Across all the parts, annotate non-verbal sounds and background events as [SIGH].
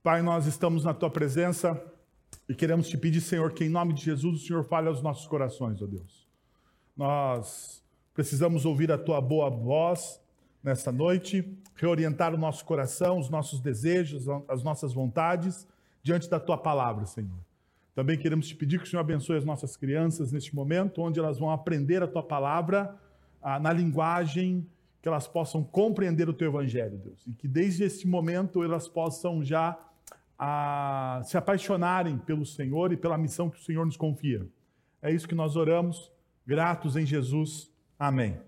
Pai, nós estamos na tua presença e queremos te pedir, Senhor, que em nome de Jesus o Senhor fale aos nossos corações, ó Deus. Nós precisamos ouvir a tua boa voz nessa noite, reorientar o nosso coração, os nossos desejos, as nossas vontades diante da tua palavra, Senhor. Também queremos te pedir que o Senhor abençoe as nossas crianças neste momento, onde elas vão aprender a tua palavra ah, na linguagem que elas possam compreender o teu evangelho, Deus. E que desde esse momento elas possam já ah, se apaixonarem pelo Senhor e pela missão que o Senhor nos confia. É isso que nós oramos, gratos em Jesus. Amém.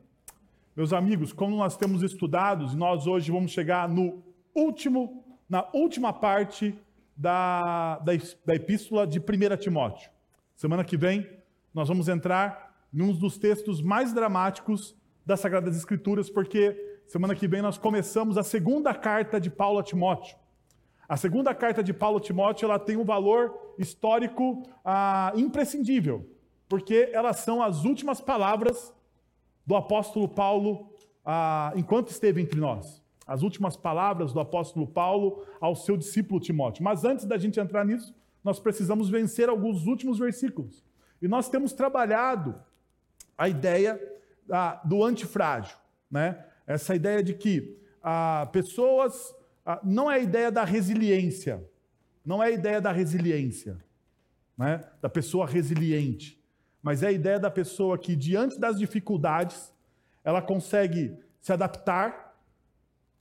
Meus amigos, como nós temos estudado, nós hoje vamos chegar no último, na última parte da, da, da epístola de 1 Timóteo. Semana que vem, nós vamos entrar em um dos textos mais dramáticos das Sagradas Escrituras, porque semana que vem nós começamos a segunda carta de Paulo a Timóteo. A segunda carta de Paulo Timóteo ela tem um valor histórico ah, imprescindível, porque elas são as últimas palavras do apóstolo Paulo ah, enquanto esteve entre nós as últimas palavras do apóstolo Paulo ao seu discípulo Timóteo. Mas antes da gente entrar nisso, nós precisamos vencer alguns últimos versículos. E nós temos trabalhado a ideia ah, do antifrágil, né? Essa ideia de que ah, pessoas. Ah, não é a ideia da resiliência, não é a ideia da resiliência, né? da pessoa resiliente, mas é a ideia da pessoa que, diante das dificuldades, ela consegue se adaptar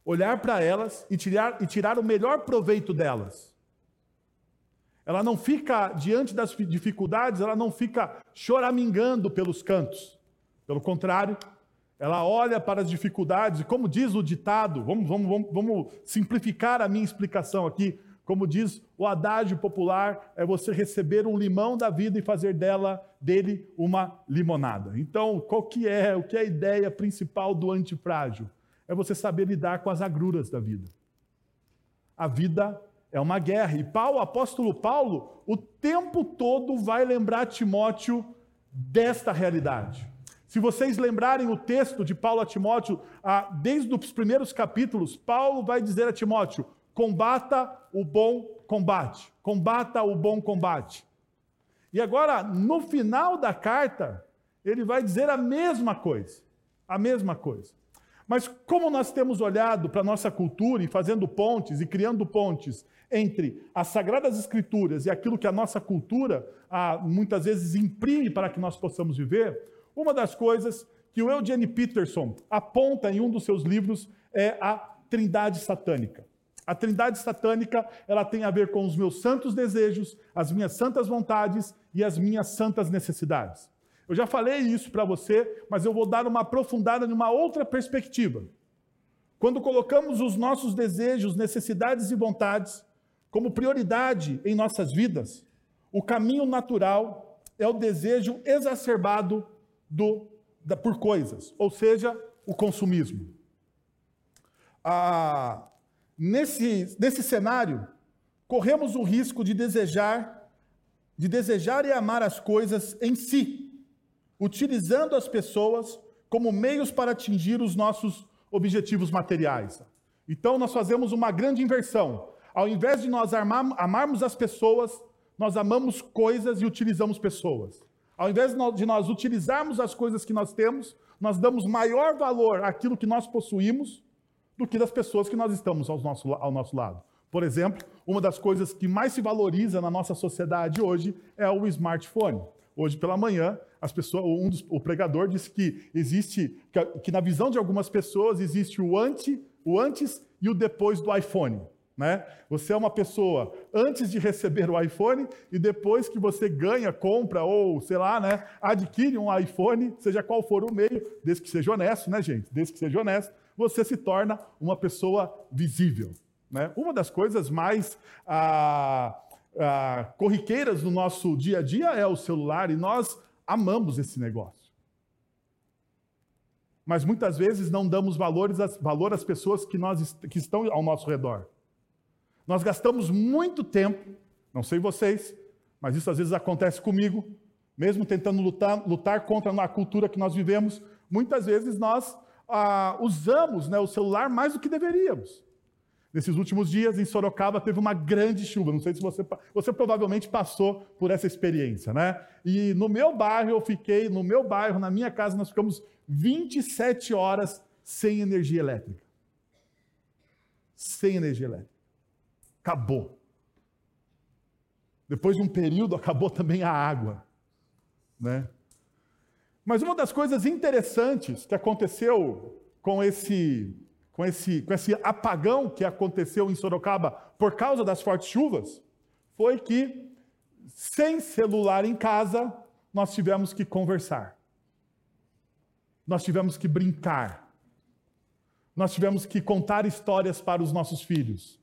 olhar para elas e tirar, e tirar o melhor proveito delas. Ela não fica, diante das dificuldades, ela não fica choramingando pelos cantos. Pelo contrário, ela olha para as dificuldades, como diz o ditado, vamos, vamos, vamos, vamos simplificar a minha explicação aqui. Como diz o adágio popular, é você receber um limão da vida e fazer dela dele uma limonada. Então, qual que é, o que é a ideia principal do antifrágil? é você saber lidar com as agruras da vida. A vida é uma guerra. E Paulo, apóstolo Paulo, o tempo todo vai lembrar Timóteo desta realidade. Se vocês lembrarem o texto de Paulo a Timóteo, desde os primeiros capítulos, Paulo vai dizer a Timóteo: combata o bom combate, combata o bom combate. E agora, no final da carta, ele vai dizer a mesma coisa, a mesma coisa. Mas como nós temos olhado para a nossa cultura e fazendo pontes e criando pontes entre as Sagradas Escrituras e aquilo que a nossa cultura ah, muitas vezes imprime para que nós possamos viver, uma das coisas que o Eugene Peterson aponta em um dos seus livros é a trindade satânica. A trindade satânica, ela tem a ver com os meus santos desejos, as minhas santas vontades e as minhas santas necessidades. Eu já falei isso para você, mas eu vou dar uma aprofundada numa outra perspectiva. Quando colocamos os nossos desejos, necessidades e vontades como prioridade em nossas vidas, o caminho natural é o desejo exacerbado do, da, por coisas, ou seja, o consumismo. Ah, nesse, nesse cenário, corremos o risco de desejar, de desejar e amar as coisas em si, utilizando as pessoas como meios para atingir os nossos objetivos materiais. Então, nós fazemos uma grande inversão. Ao invés de nós amarmos as pessoas, nós amamos coisas e utilizamos pessoas. Ao invés de nós utilizarmos as coisas que nós temos, nós damos maior valor àquilo que nós possuímos do que das pessoas que nós estamos ao nosso, ao nosso lado. Por exemplo, uma das coisas que mais se valoriza na nossa sociedade hoje é o smartphone. Hoje pela manhã, as pessoas, um dos, o pregador disse que existe, que, que, na visão de algumas pessoas existe o, anti, o antes e o depois do iPhone. Né? Você é uma pessoa antes de receber o iPhone e depois que você ganha, compra ou, sei lá, né, adquire um iPhone, seja qual for o meio, desde que seja honesto, né, gente? Desde que seja honesto, você se torna uma pessoa visível. Né? Uma das coisas mais ah, ah, corriqueiras do nosso dia a dia é o celular e nós amamos esse negócio. Mas muitas vezes não damos valor às pessoas que, nós, que estão ao nosso redor. Nós gastamos muito tempo, não sei vocês, mas isso às vezes acontece comigo, mesmo tentando lutar, lutar contra a cultura que nós vivemos, muitas vezes nós ah, usamos né, o celular mais do que deveríamos. Nesses últimos dias, em Sorocaba, teve uma grande chuva. Não sei se você, você provavelmente passou por essa experiência, né? E no meu bairro, eu fiquei, no meu bairro, na minha casa, nós ficamos 27 horas sem energia elétrica. Sem energia elétrica. Acabou. Depois de um período, acabou também a água, né? Mas uma das coisas interessantes que aconteceu com esse com esse, com esse apagão que aconteceu em Sorocaba por causa das fortes chuvas, foi que, sem celular em casa, nós tivemos que conversar. Nós tivemos que brincar. Nós tivemos que contar histórias para os nossos filhos.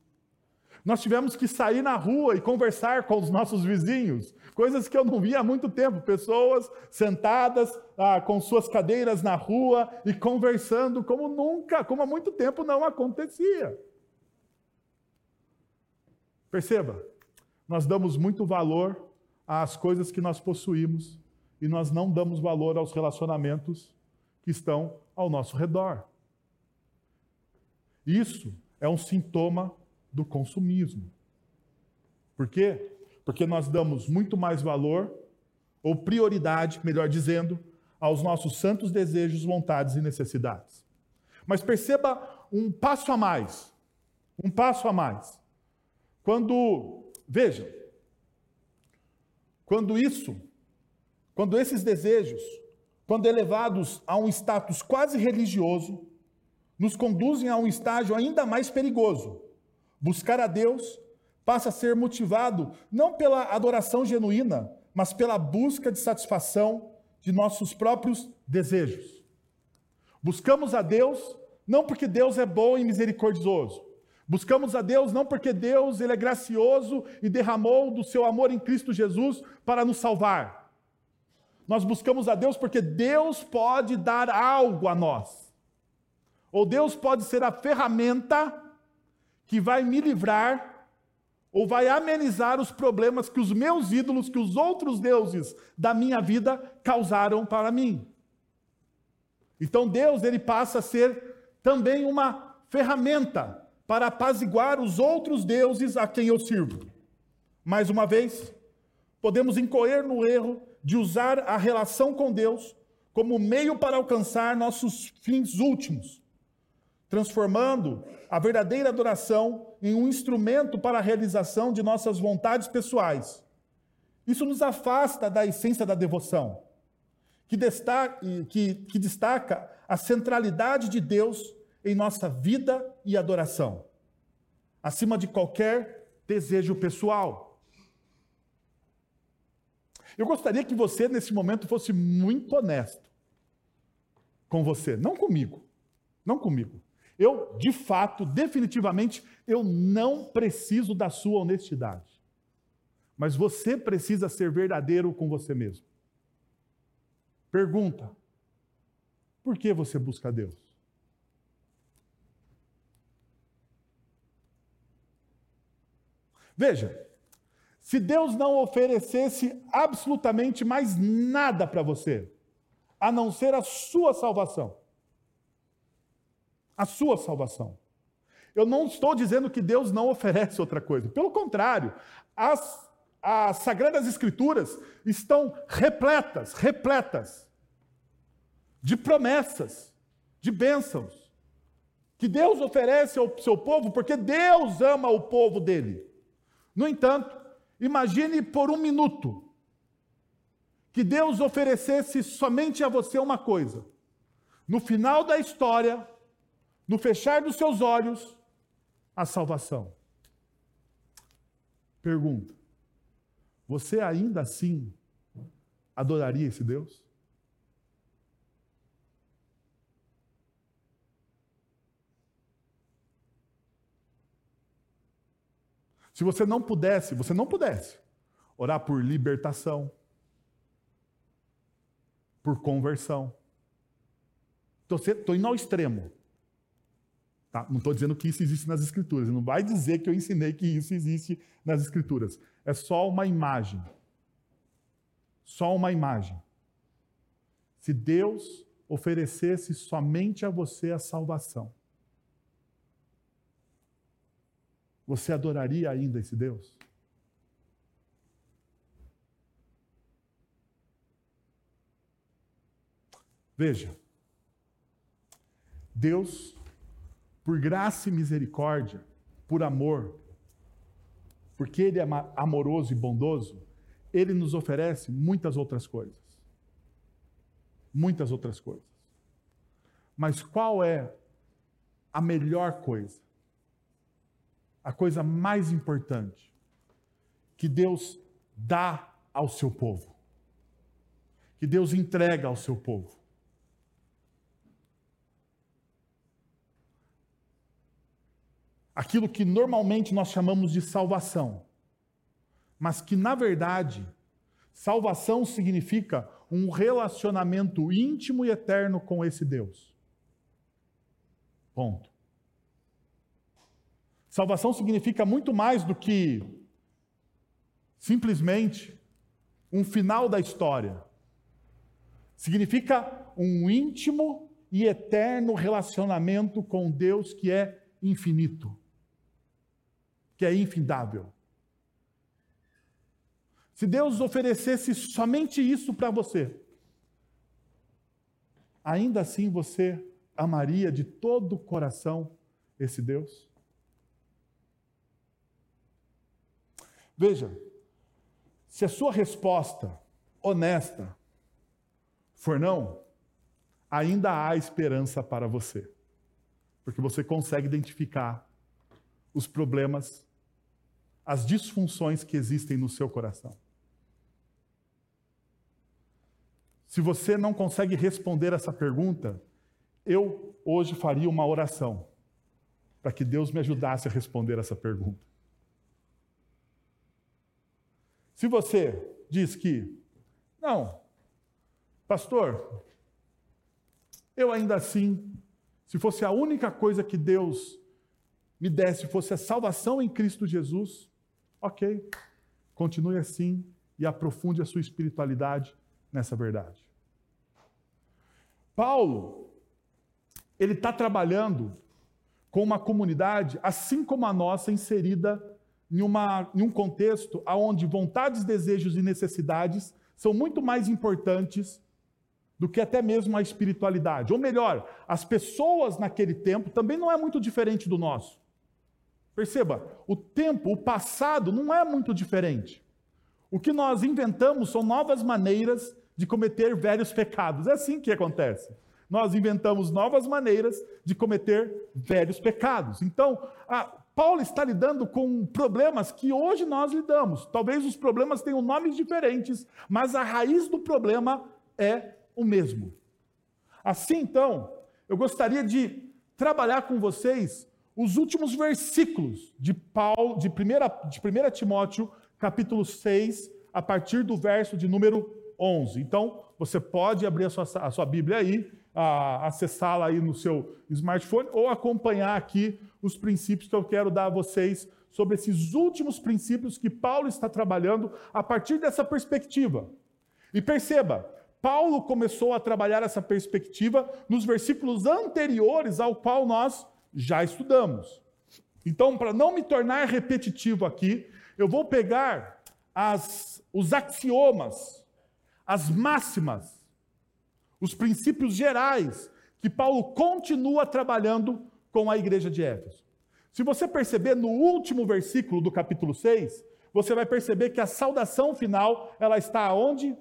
Nós tivemos que sair na rua e conversar com os nossos vizinhos, coisas que eu não via há muito tempo. Pessoas sentadas ah, com suas cadeiras na rua e conversando como nunca, como há muito tempo não acontecia. Perceba, nós damos muito valor às coisas que nós possuímos e nós não damos valor aos relacionamentos que estão ao nosso redor. Isso é um sintoma do consumismo. Por quê? Porque nós damos muito mais valor, ou prioridade, melhor dizendo, aos nossos santos desejos, vontades e necessidades. Mas perceba um passo a mais. Um passo a mais. Quando, veja, quando isso, quando esses desejos, quando elevados a um status quase religioso, nos conduzem a um estágio ainda mais perigoso, Buscar a Deus passa a ser motivado não pela adoração genuína, mas pela busca de satisfação de nossos próprios desejos. Buscamos a Deus não porque Deus é bom e misericordioso. Buscamos a Deus não porque Deus ele é gracioso e derramou do seu amor em Cristo Jesus para nos salvar. Nós buscamos a Deus porque Deus pode dar algo a nós. Ou Deus pode ser a ferramenta que vai me livrar ou vai amenizar os problemas que os meus ídolos, que os outros deuses da minha vida causaram para mim. Então Deus ele passa a ser também uma ferramenta para apaziguar os outros deuses a quem eu sirvo. Mais uma vez, podemos incorrer no erro de usar a relação com Deus como meio para alcançar nossos fins últimos, transformando a verdadeira adoração em um instrumento para a realização de nossas vontades pessoais. Isso nos afasta da essência da devoção, que destaca, que, que destaca a centralidade de Deus em nossa vida e adoração, acima de qualquer desejo pessoal. Eu gostaria que você, nesse momento, fosse muito honesto com você, não comigo, não comigo. Eu, de fato, definitivamente, eu não preciso da sua honestidade. Mas você precisa ser verdadeiro com você mesmo. Pergunta: por que você busca Deus? Veja, se Deus não oferecesse absolutamente mais nada para você, a não ser a sua salvação, a sua salvação. Eu não estou dizendo que Deus não oferece outra coisa. Pelo contrário, as, as Sagradas Escrituras estão repletas, repletas de promessas, de bênçãos, que Deus oferece ao seu povo porque Deus ama o povo dele. No entanto, imagine por um minuto que Deus oferecesse somente a você uma coisa. No final da história, no fechar dos seus olhos, a salvação. Pergunta: você ainda assim adoraria esse Deus? Se você não pudesse, você não pudesse orar por libertação, por conversão. Estou indo ao extremo. Tá? Não estou dizendo que isso existe nas Escrituras. Não vai dizer que eu ensinei que isso existe nas Escrituras. É só uma imagem. Só uma imagem. Se Deus oferecesse somente a você a salvação, você adoraria ainda esse Deus? Veja, Deus, por graça e misericórdia, por amor, porque Ele é amoroso e bondoso, Ele nos oferece muitas outras coisas. Muitas outras coisas. Mas qual é a melhor coisa? A coisa mais importante que Deus dá ao seu povo, que Deus entrega ao seu povo. Aquilo que normalmente nós chamamos de salvação, mas que, na verdade, salvação significa um relacionamento íntimo e eterno com esse Deus. Ponto. Salvação significa muito mais do que simplesmente um final da história. Significa um íntimo e eterno relacionamento com Deus que é infinito que é infindável. Se Deus oferecesse somente isso para você, ainda assim você amaria de todo o coração esse Deus? Veja, se a sua resposta honesta for não, ainda há esperança para você, porque você consegue identificar os problemas as disfunções que existem no seu coração. Se você não consegue responder essa pergunta, eu hoje faria uma oração para que Deus me ajudasse a responder essa pergunta. Se você diz que, não, pastor, eu ainda assim, se fosse a única coisa que Deus me desse fosse a salvação em Cristo Jesus, Ok, continue assim e aprofunde a sua espiritualidade nessa verdade. Paulo, ele está trabalhando com uma comunidade, assim como a nossa, inserida em, uma, em um contexto onde vontades, desejos e necessidades são muito mais importantes do que até mesmo a espiritualidade. Ou melhor, as pessoas naquele tempo também não é muito diferente do nosso. Perceba, o tempo, o passado não é muito diferente. O que nós inventamos são novas maneiras de cometer velhos pecados. É assim que acontece. Nós inventamos novas maneiras de cometer velhos pecados. Então, Paulo está lidando com problemas que hoje nós lidamos. Talvez os problemas tenham nomes diferentes, mas a raiz do problema é o mesmo. Assim, então, eu gostaria de trabalhar com vocês os últimos versículos de Paulo, de 1, de 1 Timóteo, capítulo 6, a partir do verso de número 11. Então, você pode abrir a sua, a sua Bíblia aí, acessá-la aí no seu smartphone ou acompanhar aqui os princípios que eu quero dar a vocês sobre esses últimos princípios que Paulo está trabalhando a partir dessa perspectiva. E perceba, Paulo começou a trabalhar essa perspectiva nos versículos anteriores ao qual nós já estudamos. Então, para não me tornar repetitivo aqui, eu vou pegar as, os axiomas, as máximas, os princípios gerais que Paulo continua trabalhando com a igreja de Éfeso. Se você perceber no último versículo do capítulo 6, você vai perceber que a saudação final, ela está onde?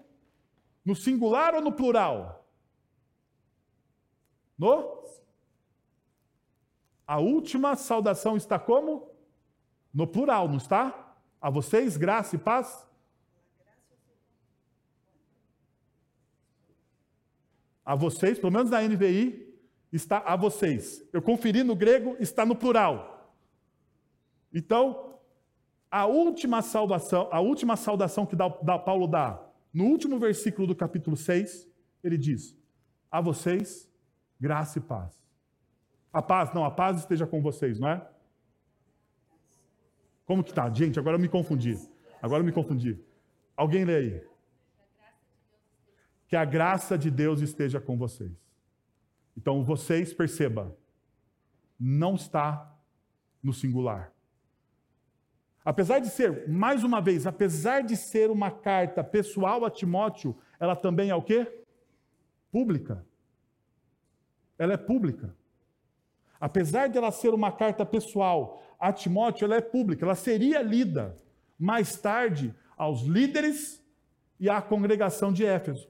No singular ou no plural? No a última saudação está como? No plural, não está? A vocês, graça e paz? A vocês, pelo menos na NVI, está a vocês. Eu conferi no grego, está no plural. Então, a última salvação, a última saudação que dá, dá, Paulo dá, no último versículo do capítulo 6, ele diz: A vocês, graça e paz. A paz, não, a paz esteja com vocês, não é? Como que tá? Gente, agora eu me confundi. Agora eu me confundi. Alguém lê aí. Que a graça de Deus esteja com vocês. Então, vocês, perceba, não está no singular. Apesar de ser, mais uma vez, apesar de ser uma carta pessoal a Timóteo, ela também é o quê? Pública. Ela é pública. Apesar de ela ser uma carta pessoal a Timóteo, ela é pública. Ela seria lida mais tarde aos líderes e à congregação de Éfeso.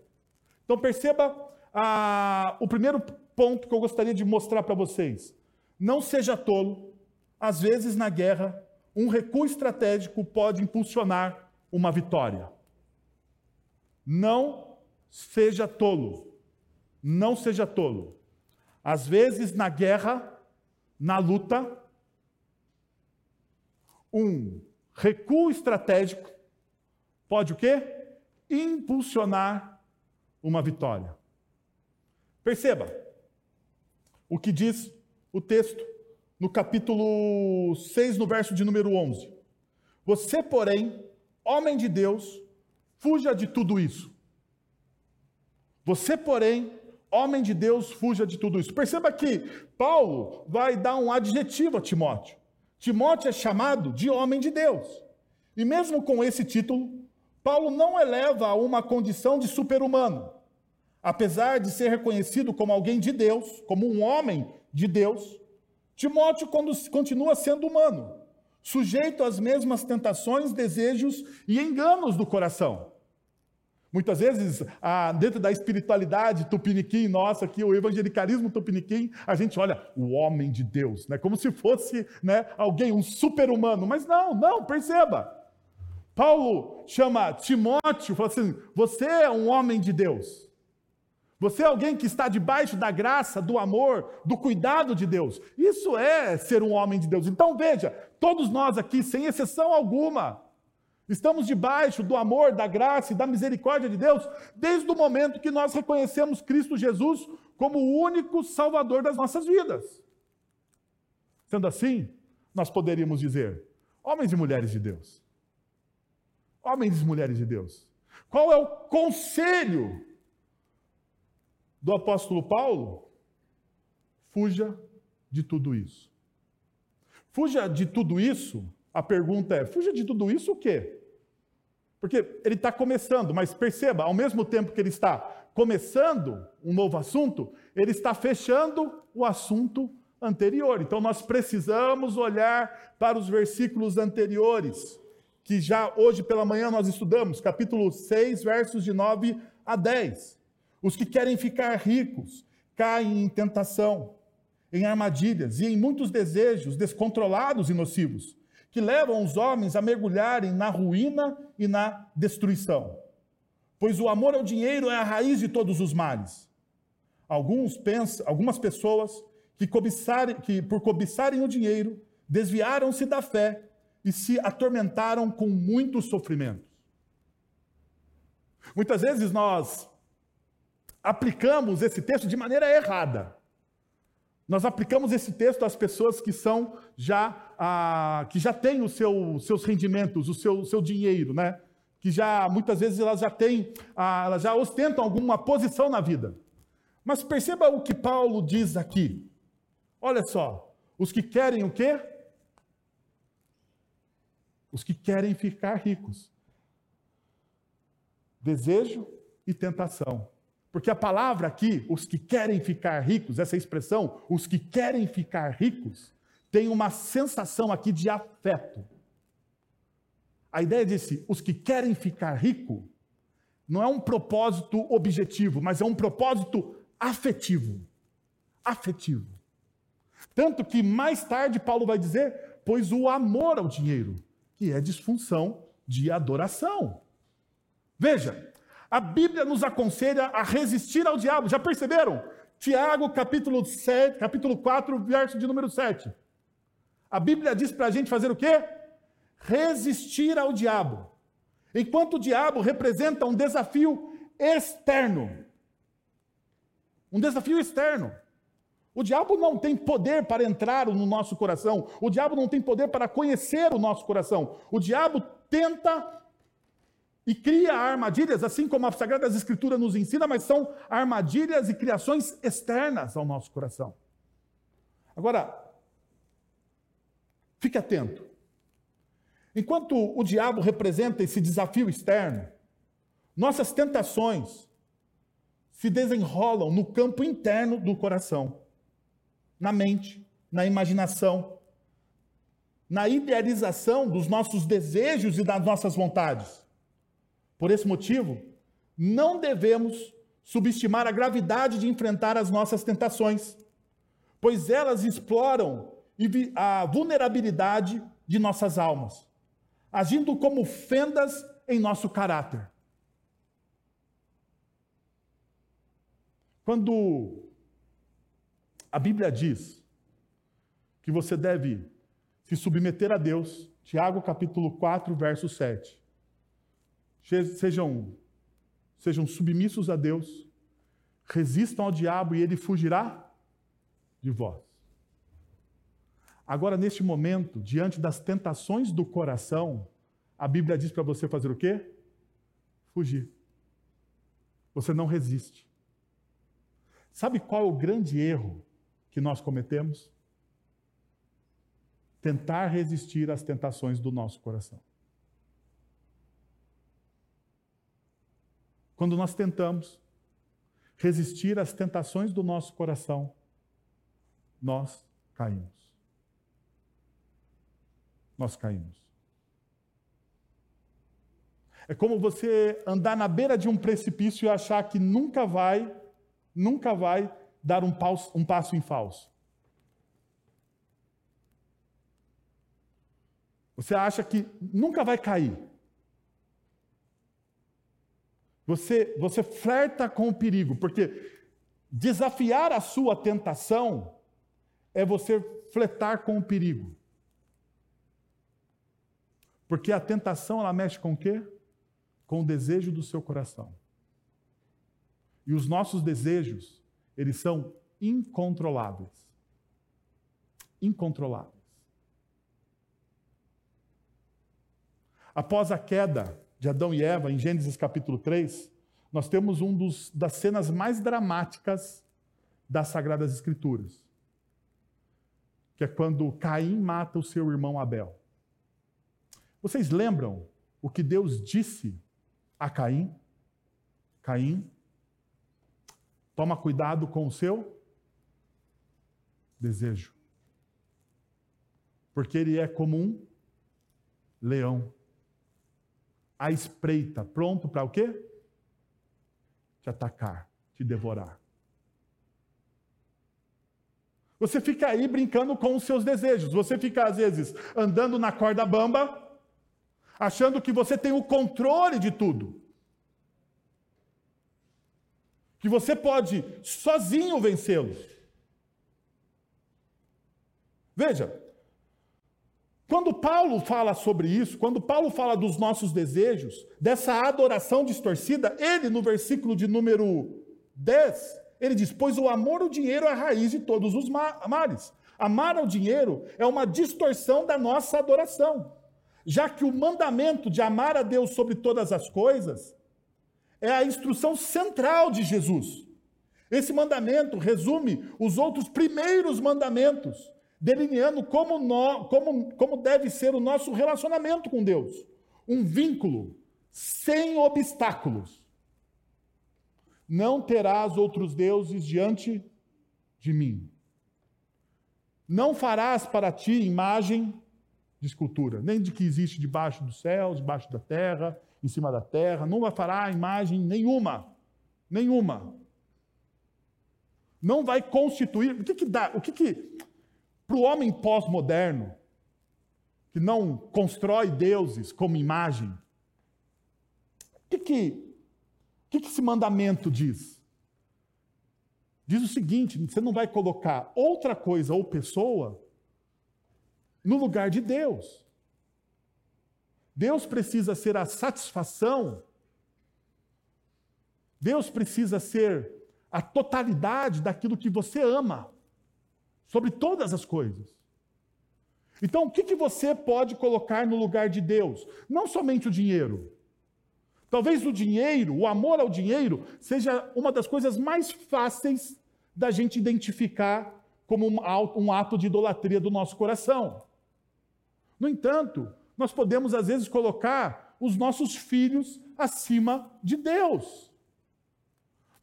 Então perceba ah, o primeiro ponto que eu gostaria de mostrar para vocês. Não seja tolo. Às vezes na guerra um recuo estratégico pode impulsionar uma vitória. Não seja tolo. Não seja tolo. Às vezes, na guerra, na luta, um recuo estratégico pode o quê? Impulsionar uma vitória. Perceba o que diz o texto no capítulo 6, no verso de número 11. Você, porém, homem de Deus, fuja de tudo isso. Você, porém, homem de Deus, fuja de tudo isso. Perceba que Paulo vai dar um adjetivo a Timóteo. Timóteo é chamado de homem de Deus. E mesmo com esse título, Paulo não eleva a uma condição de super-humano. Apesar de ser reconhecido como alguém de Deus, como um homem de Deus, Timóteo continua sendo humano, sujeito às mesmas tentações, desejos e enganos do coração. Muitas vezes, dentro da espiritualidade tupiniquim nossa, aqui, o evangelicalismo tupiniquim, a gente olha o homem de Deus, né? como se fosse né, alguém, um super-humano. Mas não, não, perceba. Paulo chama Timóteo, fala assim: você é um homem de Deus. Você é alguém que está debaixo da graça, do amor, do cuidado de Deus. Isso é ser um homem de Deus. Então veja, todos nós aqui, sem exceção alguma, estamos debaixo do amor, da graça e da misericórdia de Deus, desde o momento que nós reconhecemos Cristo Jesus como o único Salvador das nossas vidas. Sendo assim, nós poderíamos dizer: homens e mulheres de Deus. Homens e mulheres de Deus. Qual é o conselho do apóstolo Paulo, fuja de tudo isso. Fuja de tudo isso, a pergunta é: fuja de tudo isso o quê? Porque ele está começando, mas perceba, ao mesmo tempo que ele está começando um novo assunto, ele está fechando o assunto anterior. Então nós precisamos olhar para os versículos anteriores, que já hoje pela manhã nós estudamos, capítulo 6, versos de 9 a 10. Os que querem ficar ricos caem em tentação, em armadilhas e em muitos desejos descontrolados e nocivos, que levam os homens a mergulharem na ruína e na destruição. Pois o amor ao dinheiro é a raiz de todos os males. Alguns pensam, algumas pessoas que, cobiçarem, que por cobiçarem o dinheiro desviaram-se da fé e se atormentaram com muitos sofrimentos. Muitas vezes nós aplicamos esse texto de maneira errada. Nós aplicamos esse texto às pessoas que são já ah, que já têm os seu, seus rendimentos, o seu, seu dinheiro, né? Que já muitas vezes elas já têm, ah, elas já ostentam alguma posição na vida. Mas perceba o que Paulo diz aqui. Olha só, os que querem o quê? Os que querem ficar ricos. Desejo e tentação. Porque a palavra aqui, os que querem ficar ricos, essa expressão, os que querem ficar ricos, tem uma sensação aqui de afeto. A ideia desse, os que querem ficar rico, não é um propósito objetivo, mas é um propósito afetivo. Afetivo. Tanto que mais tarde Paulo vai dizer, pois o amor ao dinheiro, que é disfunção de adoração. Veja, a Bíblia nos aconselha a resistir ao diabo. Já perceberam? Tiago, capítulo, 7, capítulo 4, verso de número 7. A Bíblia diz para a gente fazer o quê? Resistir ao diabo. Enquanto o diabo representa um desafio externo. Um desafio externo. O diabo não tem poder para entrar no nosso coração. O diabo não tem poder para conhecer o nosso coração. O diabo tenta e cria armadilhas, assim como a Sagrada Escritura nos ensina, mas são armadilhas e criações externas ao nosso coração. Agora, fique atento. Enquanto o diabo representa esse desafio externo, nossas tentações se desenrolam no campo interno do coração, na mente, na imaginação, na idealização dos nossos desejos e das nossas vontades. Por esse motivo, não devemos subestimar a gravidade de enfrentar as nossas tentações, pois elas exploram a vulnerabilidade de nossas almas, agindo como fendas em nosso caráter. Quando a Bíblia diz que você deve se submeter a Deus, Tiago capítulo 4, verso 7. Sejam, sejam submissos a Deus, resistam ao diabo e ele fugirá de vós. Agora, neste momento, diante das tentações do coração, a Bíblia diz para você fazer o quê? Fugir. Você não resiste. Sabe qual é o grande erro que nós cometemos? Tentar resistir às tentações do nosso coração. Quando nós tentamos resistir às tentações do nosso coração, nós caímos. Nós caímos. É como você andar na beira de um precipício e achar que nunca vai nunca vai dar um passo, um passo em falso. Você acha que nunca vai cair. Você, você flerta com o perigo, porque desafiar a sua tentação é você fletar com o perigo. Porque a tentação ela mexe com o quê? Com o desejo do seu coração. E os nossos desejos, eles são incontroláveis. Incontroláveis. Após a queda de Adão e Eva, em Gênesis capítulo 3, nós temos um dos, das cenas mais dramáticas das Sagradas Escrituras, que é quando Caim mata o seu irmão Abel. Vocês lembram o que Deus disse a Caim? Caim, Toma cuidado com o seu desejo. Porque ele é como um leão. À espreita, pronto para o quê? Te atacar, te devorar. Você fica aí brincando com os seus desejos. Você fica, às vezes, andando na corda bamba, achando que você tem o controle de tudo. que você pode sozinho vencê-los. Veja, quando Paulo fala sobre isso, quando Paulo fala dos nossos desejos, dessa adoração distorcida, ele, no versículo de número 10, ele diz: Pois o amor ao dinheiro é a raiz de todos os males. Amar ao dinheiro é uma distorção da nossa adoração, já que o mandamento de amar a Deus sobre todas as coisas é a instrução central de Jesus. Esse mandamento resume os outros primeiros mandamentos, delineando como, no, como, como deve ser o nosso relacionamento com Deus. Um vínculo sem obstáculos. Não terás outros deuses diante de mim. Não farás para ti imagem de escultura, nem de que existe debaixo dos céus, debaixo da terra, em cima da terra, não fará imagem nenhuma. Nenhuma. Não vai constituir. O que, que dá? O que, que para o homem pós-moderno, que não constrói deuses como imagem, o que, que, que, que esse mandamento diz? Diz o seguinte: você não vai colocar outra coisa ou pessoa no lugar de Deus. Deus precisa ser a satisfação, Deus precisa ser a totalidade daquilo que você ama, sobre todas as coisas. Então, o que, que você pode colocar no lugar de Deus? Não somente o dinheiro. Talvez o dinheiro, o amor ao dinheiro, seja uma das coisas mais fáceis da gente identificar como um ato de idolatria do nosso coração. No entanto, nós podemos às vezes colocar os nossos filhos acima de Deus.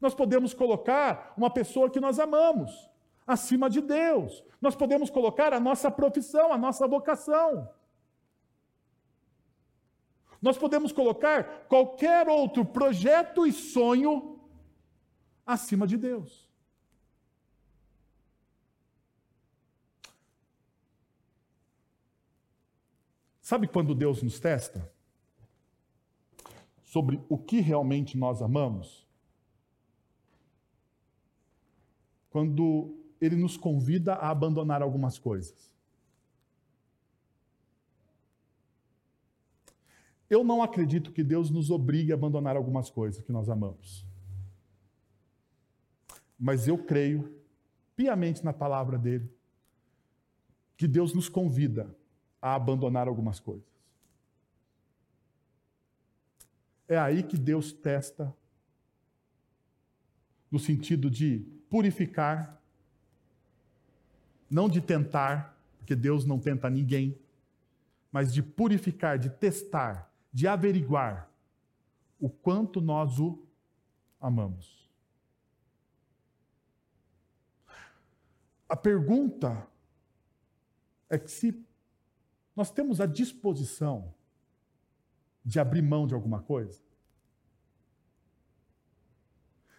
Nós podemos colocar uma pessoa que nós amamos acima de Deus. Nós podemos colocar a nossa profissão, a nossa vocação. Nós podemos colocar qualquer outro projeto e sonho acima de Deus. Sabe quando Deus nos testa? Sobre o que realmente nós amamos? Quando Ele nos convida a abandonar algumas coisas. Eu não acredito que Deus nos obrigue a abandonar algumas coisas que nós amamos. Mas eu creio piamente na palavra dele que Deus nos convida a abandonar algumas coisas. É aí que Deus testa, no sentido de purificar, não de tentar, porque Deus não tenta ninguém, mas de purificar, de testar de averiguar o quanto nós o amamos. A pergunta é que se nós temos a disposição de abrir mão de alguma coisa.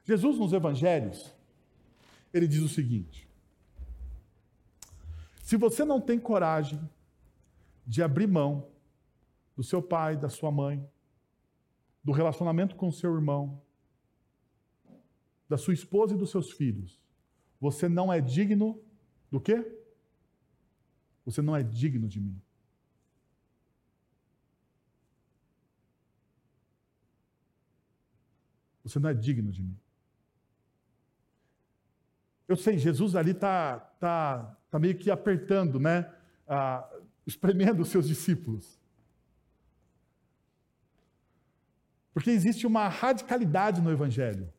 Jesus nos evangelhos, ele diz o seguinte: Se você não tem coragem de abrir mão do seu pai, da sua mãe, do relacionamento com seu irmão, da sua esposa e dos seus filhos. Você não é digno do quê? Você não é digno de mim. Você não é digno de mim. Eu sei, Jesus ali está tá, tá meio que apertando, né? Ah, espremendo os seus discípulos. Porque existe uma radicalidade no Evangelho.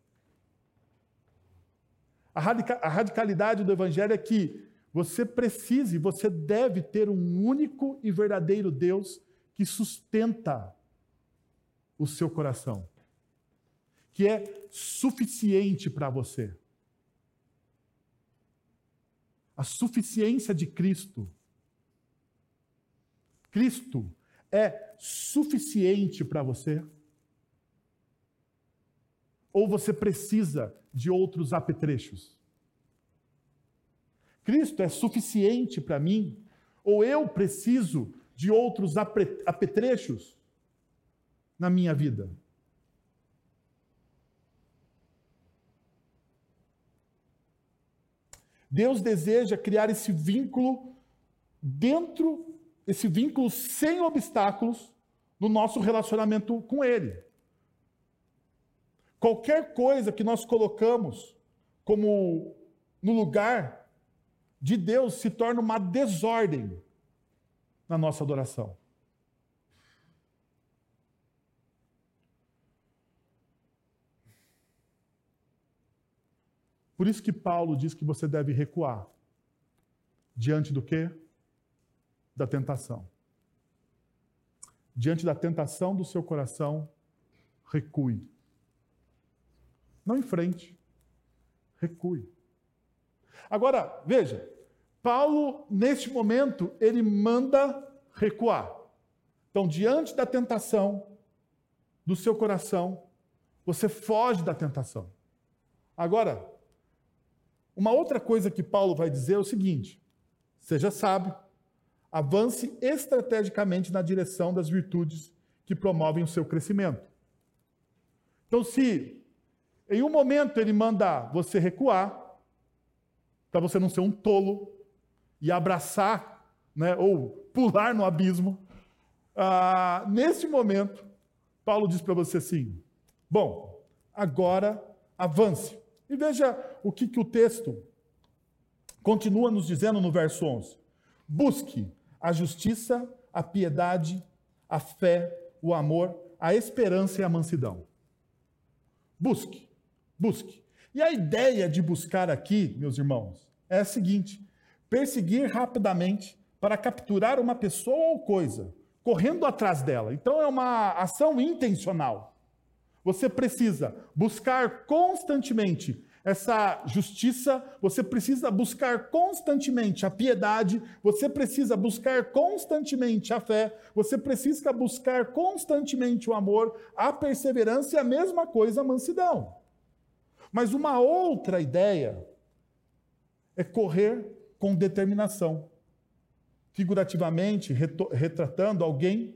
A, radica a radicalidade do Evangelho é que você precisa e você deve ter um único e verdadeiro Deus que sustenta o seu coração, que é suficiente para você. A suficiência de Cristo. Cristo é suficiente para você. Ou você precisa de outros apetrechos? Cristo é suficiente para mim? Ou eu preciso de outros apetrechos na minha vida? Deus deseja criar esse vínculo dentro, esse vínculo sem obstáculos no nosso relacionamento com Ele. Qualquer coisa que nós colocamos como no lugar de Deus se torna uma desordem na nossa adoração. Por isso que Paulo diz que você deve recuar. Diante do quê? Da tentação. Diante da tentação do seu coração, recue. Não enfrente. Recue. Agora, veja, Paulo, neste momento, ele manda recuar. Então, diante da tentação do seu coração, você foge da tentação. Agora, uma outra coisa que Paulo vai dizer é o seguinte: seja sábio, avance estrategicamente na direção das virtudes que promovem o seu crescimento. Então, se em um momento ele manda você recuar, para você não ser um tolo e abraçar, né, ou pular no abismo. Ah, nesse momento, Paulo diz para você assim: bom, agora avance. E veja o que, que o texto continua nos dizendo no verso 11: busque a justiça, a piedade, a fé, o amor, a esperança e a mansidão. Busque. Busque. E a ideia de buscar aqui, meus irmãos, é a seguinte: perseguir rapidamente para capturar uma pessoa ou coisa correndo atrás dela. Então é uma ação intencional. Você precisa buscar constantemente essa justiça, você precisa buscar constantemente a piedade, você precisa buscar constantemente a fé, você precisa buscar constantemente o amor, a perseverança e a mesma coisa a mansidão. Mas uma outra ideia é correr com determinação. Figurativamente, retratando alguém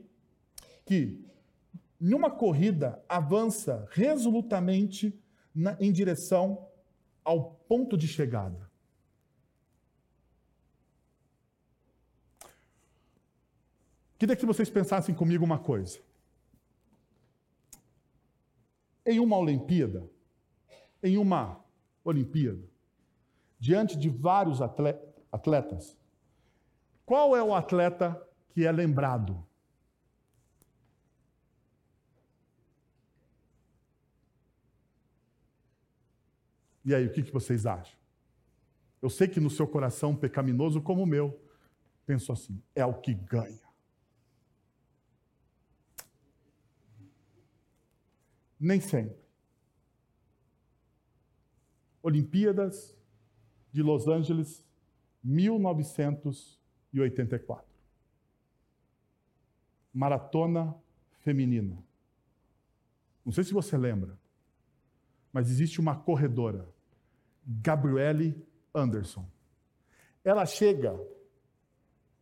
que, em uma corrida, avança resolutamente na, em direção ao ponto de chegada. Queria que vocês pensassem comigo uma coisa. Em uma Olimpíada, em uma Olimpíada, diante de vários atletas, qual é o atleta que é lembrado? E aí, o que, vocês acham? Eu sei que no seu coração pecaminoso como o meu, penso assim: é o que ganha. Nem sempre. Olimpíadas de Los Angeles, 1984. Maratona feminina. Não sei se você lembra, mas existe uma corredora Gabrielle Anderson. Ela chega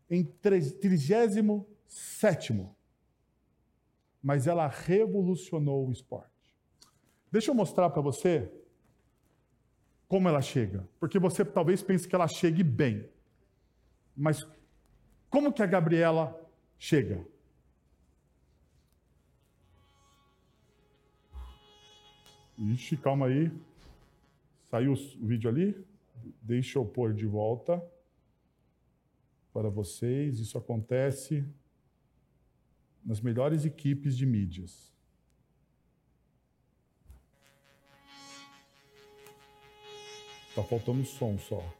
em 37, mas ela revolucionou o esporte. Deixa eu mostrar para você como ela chega, porque você talvez pense que ela chegue bem. Mas como que a Gabriela chega? Ixi, calma aí. Saiu o vídeo ali? Deixa eu pôr de volta para vocês. Isso acontece nas melhores equipes de mídias. Tá faltando som só.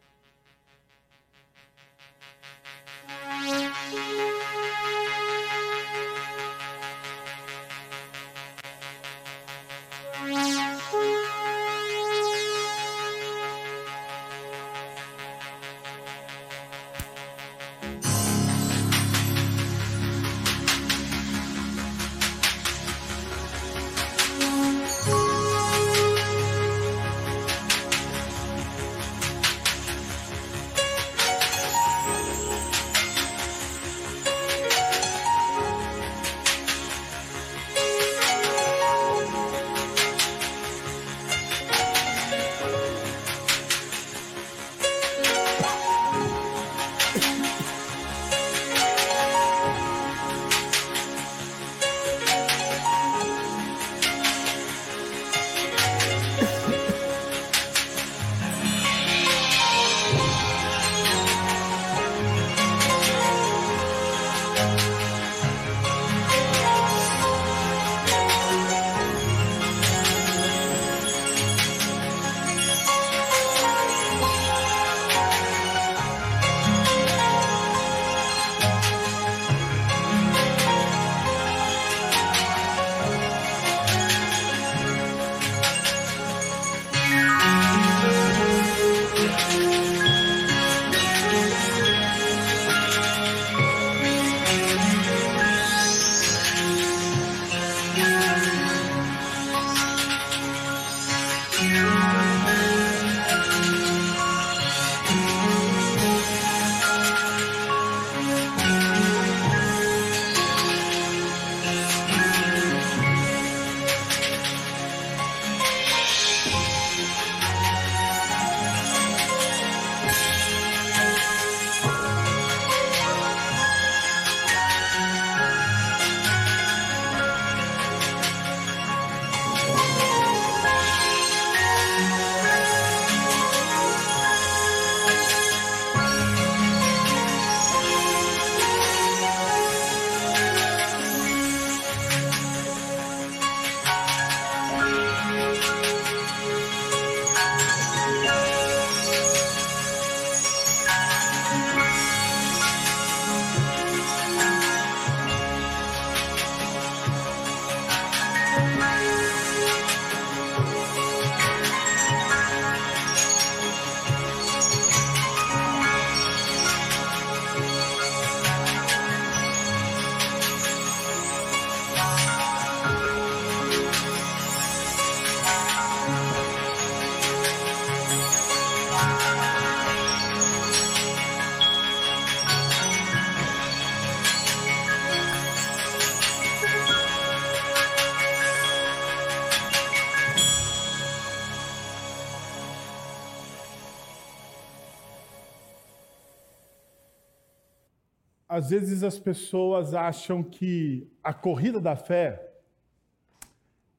Às vezes as pessoas acham que a corrida da fé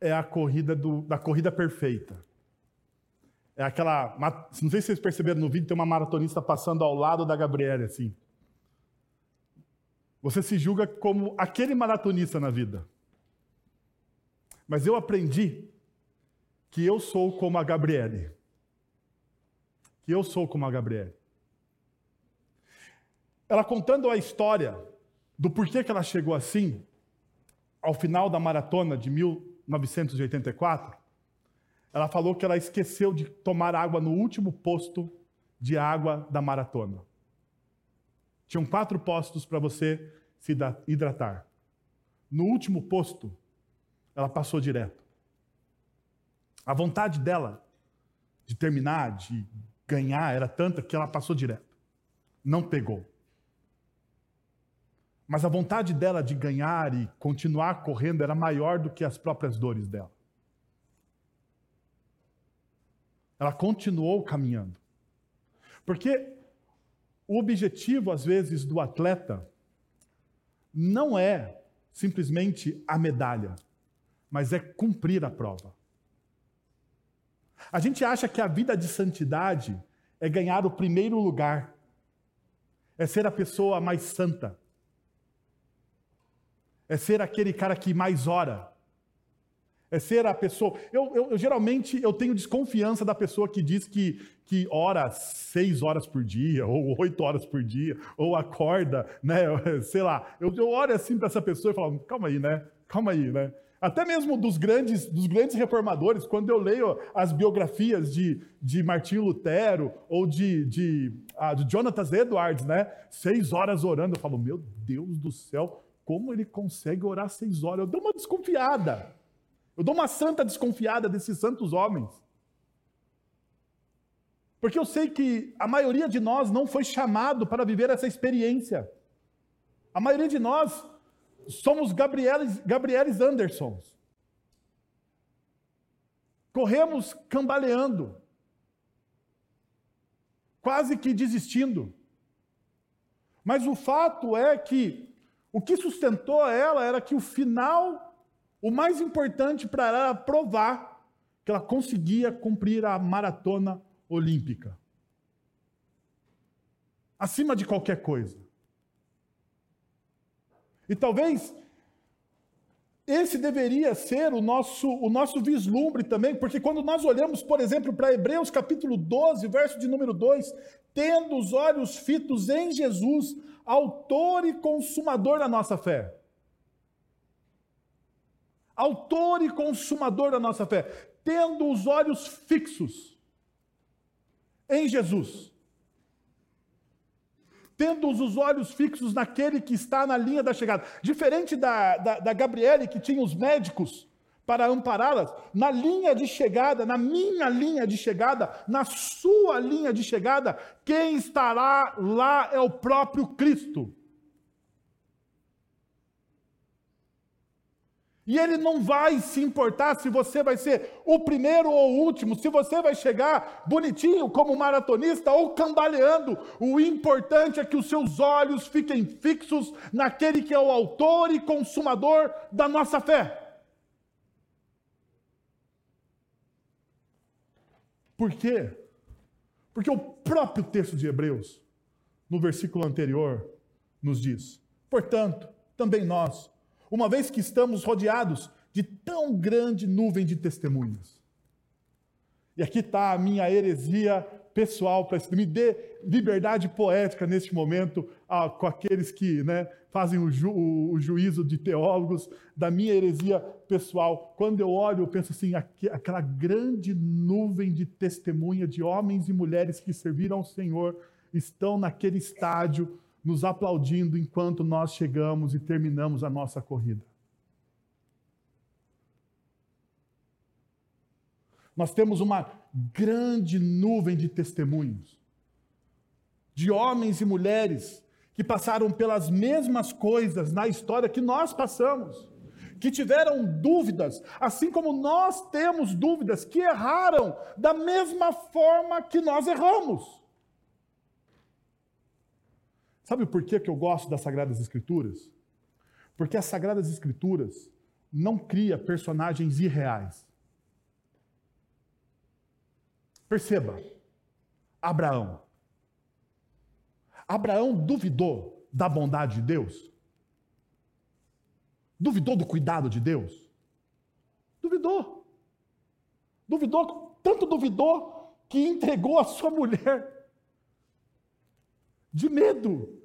é a corrida do, da corrida perfeita. É aquela. Não sei se vocês perceberam no vídeo, tem uma maratonista passando ao lado da Gabriela, assim. Você se julga como aquele maratonista na vida. Mas eu aprendi que eu sou como a Gabriele. Que eu sou como a Gabriele. Ela contando a história do porquê que ela chegou assim, ao final da maratona de 1984, ela falou que ela esqueceu de tomar água no último posto de água da maratona. Tinham quatro postos para você se hidratar. No último posto, ela passou direto. A vontade dela de terminar, de ganhar, era tanta que ela passou direto. Não pegou. Mas a vontade dela de ganhar e continuar correndo era maior do que as próprias dores dela. Ela continuou caminhando. Porque o objetivo, às vezes, do atleta não é simplesmente a medalha, mas é cumprir a prova. A gente acha que a vida de santidade é ganhar o primeiro lugar, é ser a pessoa mais santa, é ser aquele cara que mais ora, é ser a pessoa. Eu, eu, eu, geralmente eu tenho desconfiança da pessoa que diz que, que ora seis horas por dia, ou oito horas por dia, ou acorda, né? [LAUGHS] Sei lá. Eu, eu oro assim para essa pessoa e falo, calma aí, né? Calma aí, né? Até mesmo dos grandes, dos grandes reformadores, quando eu leio as biografias de, de Martinho Lutero ou de, de, ah, de Jonathan Edwards, né? Seis horas orando, eu falo, meu Deus do céu, como ele consegue orar seis horas? Eu dou uma desconfiada. Eu dou uma santa desconfiada desses santos homens. Porque eu sei que a maioria de nós não foi chamado para viver essa experiência. A maioria de nós somos Gabrieles, Gabrieles Andersons. Corremos cambaleando, quase que desistindo. Mas o fato é que o que sustentou ela era que o final o mais importante para ela era provar que ela conseguia cumprir a maratona olímpica. Acima de qualquer coisa. E talvez esse deveria ser o nosso, o nosso vislumbre também, porque quando nós olhamos, por exemplo, para Hebreus capítulo 12, verso de número 2, tendo os olhos fitos em Jesus, autor e consumador da nossa fé. Autor e consumador da nossa fé, tendo os olhos fixos em Jesus, tendo os olhos fixos naquele que está na linha da chegada. Diferente da, da, da Gabriele, que tinha os médicos para ampará-las, na linha de chegada, na minha linha de chegada, na sua linha de chegada, quem estará lá é o próprio Cristo. E ele não vai se importar se você vai ser o primeiro ou o último, se você vai chegar bonitinho como maratonista ou cambaleando. O importante é que os seus olhos fiquem fixos naquele que é o autor e consumador da nossa fé. Por quê? Porque o próprio texto de Hebreus, no versículo anterior, nos diz: portanto, também nós uma vez que estamos rodeados de tão grande nuvem de testemunhas. E aqui está a minha heresia pessoal, para me dê liberdade poética neste momento com aqueles que né, fazem o, ju, o, o, juízo de teólogos da minha heresia pessoal. Quando eu olho, eu penso assim: aqui, aquela grande nuvem de testemunha de homens e mulheres que serviram ao Senhor estão naquele estádio nos aplaudindo enquanto nós chegamos e terminamos a nossa corrida. Nós temos uma grande nuvem de testemunhos, de homens e mulheres que passaram pelas mesmas coisas na história que nós passamos, que tiveram dúvidas, assim como nós temos dúvidas, que erraram da mesma forma que nós erramos. Sabe por que eu gosto das Sagradas Escrituras? Porque as Sagradas Escrituras não cria personagens irreais. Perceba, Abraão. Abraão duvidou da bondade de Deus? Duvidou do cuidado de Deus? Duvidou. Duvidou, tanto duvidou que entregou a sua mulher. De medo,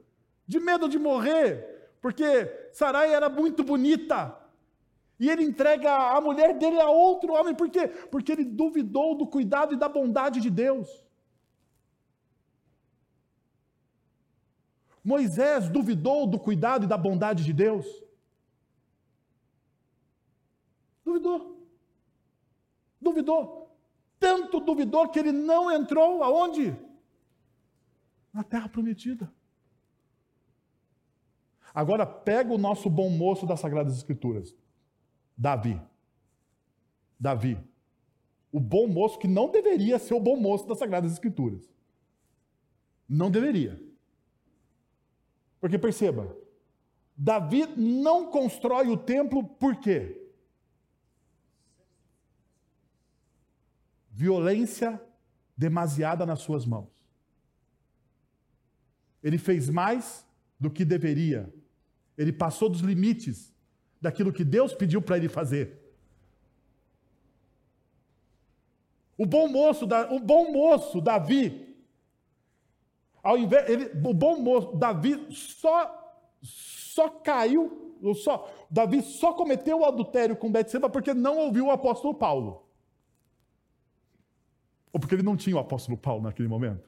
de medo de morrer, porque Sarai era muito bonita. E ele entrega a mulher dele a outro homem, por quê? Porque ele duvidou do cuidado e da bondade de Deus. Moisés duvidou do cuidado e da bondade de Deus? Duvidou. Duvidou. Tanto duvidou que ele não entrou aonde? Na terra prometida. Agora pega o nosso bom moço das Sagradas Escrituras, Davi. Davi. O bom moço que não deveria ser o bom moço das Sagradas Escrituras. Não deveria. Porque perceba, Davi não constrói o templo por quê? Violência demasiada nas suas mãos. Ele fez mais do que deveria. Ele passou dos limites daquilo que Deus pediu para ele fazer. O bom moço, o bom moço Davi ao invés, ele, o bom moço, Davi só, só caiu, só, Davi só cometeu o adultério com Betseba porque não ouviu o apóstolo Paulo. Ou porque ele não tinha o apóstolo Paulo naquele momento.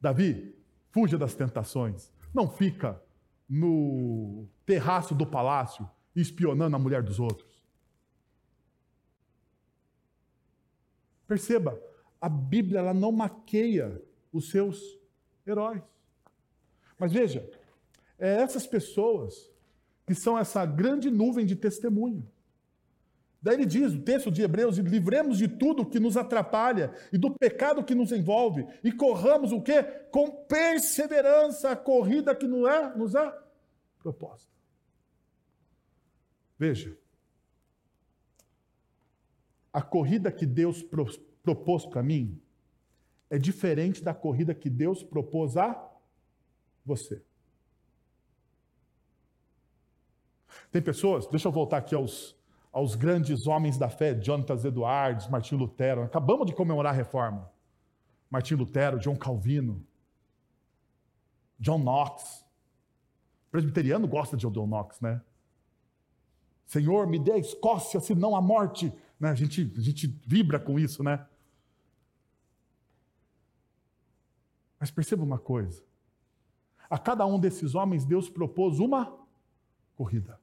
Davi, fuja das tentações. Não fica no terraço do palácio espionando a mulher dos outros. Perceba, a Bíblia ela não maqueia os seus heróis. Mas veja, é essas pessoas que são essa grande nuvem de testemunho. Daí ele diz, o texto de Hebreus, livremos de tudo que nos atrapalha e do pecado que nos envolve e corramos o quê? Com perseverança a corrida que nos é, nos é proposta. Veja, a corrida que Deus propôs para mim é diferente da corrida que Deus propôs a você. Tem pessoas, deixa eu voltar aqui aos, aos grandes homens da fé, Jonathan Edwards, Martim Lutero. Acabamos de comemorar a reforma. Martim Lutero, John Calvino, John Knox. O presbiteriano gosta de John Knox, né? Senhor, me dê a Escócia, senão a morte. Né? A, gente, a gente vibra com isso, né? Mas perceba uma coisa: a cada um desses homens, Deus propôs uma corrida.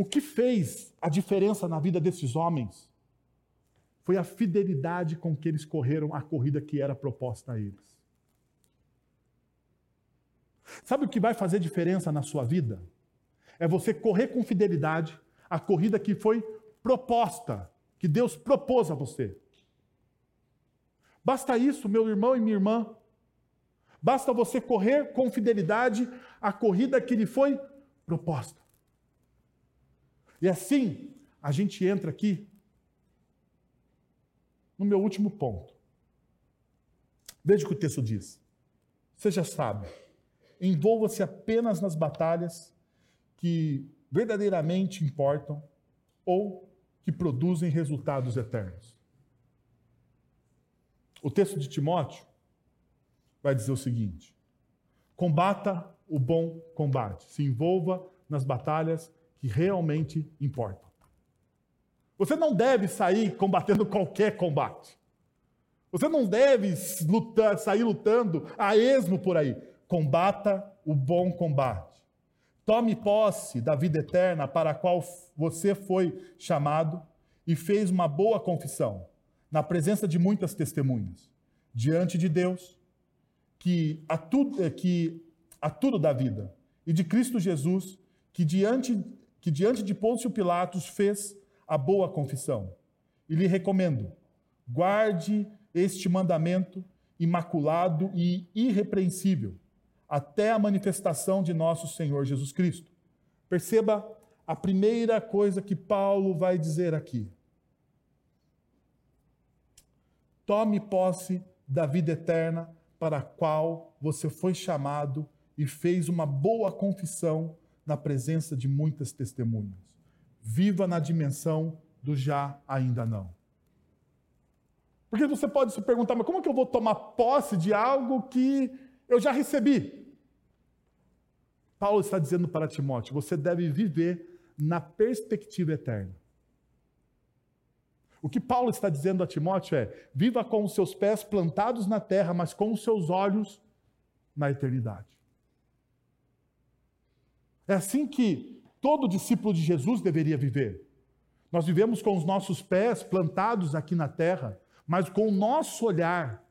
O que fez a diferença na vida desses homens foi a fidelidade com que eles correram a corrida que era proposta a eles. Sabe o que vai fazer diferença na sua vida? É você correr com fidelidade a corrida que foi proposta, que Deus propôs a você. Basta isso, meu irmão e minha irmã. Basta você correr com fidelidade a corrida que lhe foi proposta. E assim, a gente entra aqui no meu último ponto. Veja o que o texto diz. Seja sábio, envolva-se apenas nas batalhas que verdadeiramente importam ou que produzem resultados eternos. O texto de Timóteo vai dizer o seguinte: combata o bom combate, se envolva nas batalhas que realmente importam. Você não deve sair combatendo qualquer combate. Você não deve lutar, sair lutando a esmo por aí. Combata o bom combate. Tome posse da vida eterna para a qual você foi chamado e fez uma boa confissão na presença de muitas testemunhas, diante de Deus, que a tudo, eh, que a tudo dá vida, e de Cristo Jesus, que diante, que diante de Pôncio Pilatos fez a boa confissão. E lhe recomendo: guarde este mandamento imaculado e irrepreensível, até a manifestação de nosso Senhor Jesus Cristo. Perceba a primeira coisa que Paulo vai dizer aqui. Tome posse da vida eterna para a qual você foi chamado e fez uma boa confissão na presença de muitas testemunhas. Viva na dimensão do já ainda não. Porque você pode se perguntar, mas como é que eu vou tomar posse de algo que eu já recebi? Paulo está dizendo para Timóteo: você deve viver na perspectiva eterna. O que Paulo está dizendo a Timóteo é: viva com os seus pés plantados na terra, mas com os seus olhos na eternidade. É assim que todo discípulo de Jesus deveria viver. Nós vivemos com os nossos pés plantados aqui na terra, mas com o nosso olhar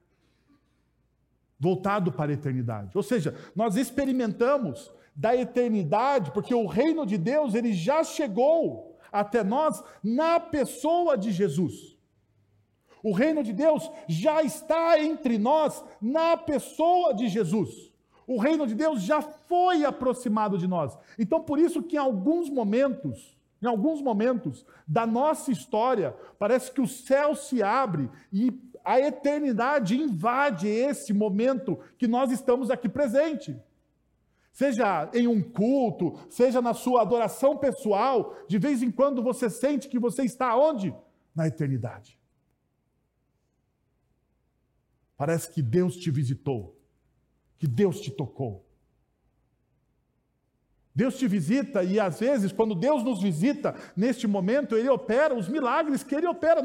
voltado para a eternidade. Ou seja, nós experimentamos da eternidade, porque o reino de Deus ele já chegou até nós na pessoa de Jesus. O reino de Deus já está entre nós na pessoa de Jesus. O reino de Deus já foi aproximado de nós. Então, por isso que em alguns momentos, em alguns momentos da nossa história, parece que o céu se abre e a eternidade invade esse momento que nós estamos aqui presente. Seja em um culto, seja na sua adoração pessoal, de vez em quando você sente que você está onde? Na eternidade. Parece que Deus te visitou, que Deus te tocou. Deus te visita e às vezes, quando Deus nos visita, neste momento, Ele opera os milagres que Ele opera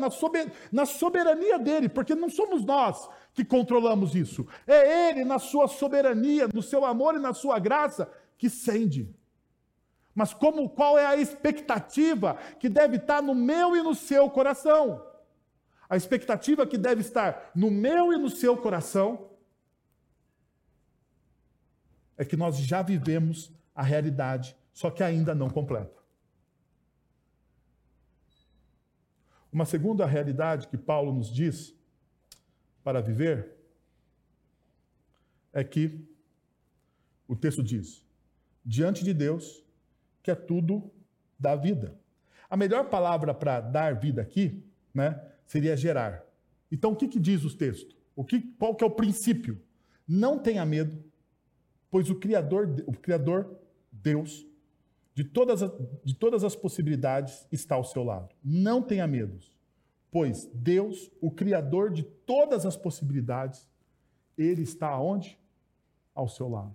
na soberania dele, porque não somos nós que controlamos isso. É Ele, na sua soberania, no seu amor e na sua graça, que sende. Mas como, qual é a expectativa que deve estar no meu e no seu coração? A expectativa que deve estar no meu e no seu coração é que nós já vivemos a realidade, só que ainda não completa. Uma segunda realidade que Paulo nos diz para viver é que o texto diz: diante de Deus, que é tudo da vida. A melhor palavra para dar vida aqui, né, seria gerar. Então, o que, que diz o texto? O que, qual que é o princípio? Não tenha medo, pois o Criador, o Criador, Deus, de todas, as, de todas as possibilidades, está ao seu lado. Não tenha medos. Pois Deus, o Criador de todas as possibilidades, Ele está onde? Ao seu lado.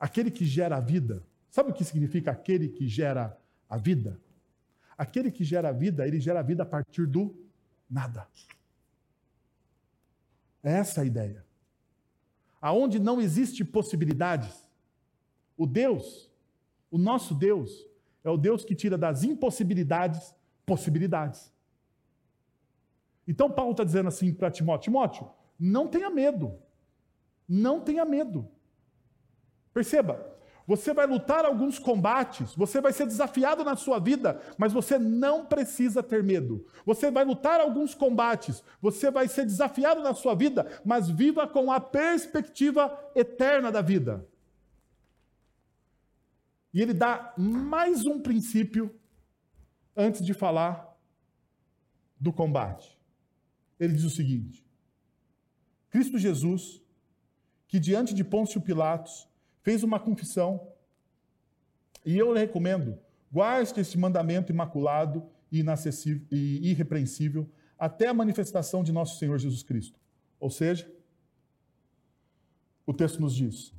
Aquele que gera a vida. Sabe o que significa aquele que gera a vida? Aquele que gera a vida, ele gera a vida a partir do nada. É essa a ideia. Aonde não existe possibilidades, o Deus, o nosso Deus, é o Deus que tira das impossibilidades possibilidades. Então Paulo está dizendo assim para Timóteo: Timóteo, não tenha medo. Não tenha medo. Perceba, você vai lutar alguns combates, você vai ser desafiado na sua vida, mas você não precisa ter medo. Você vai lutar alguns combates, você vai ser desafiado na sua vida, mas viva com a perspectiva eterna da vida. E ele dá mais um princípio antes de falar do combate. Ele diz o seguinte: Cristo Jesus, que diante de Pôncio Pilatos fez uma confissão, e eu lhe recomendo, guarde este mandamento imaculado e, e irrepreensível até a manifestação de nosso Senhor Jesus Cristo. Ou seja, o texto nos diz: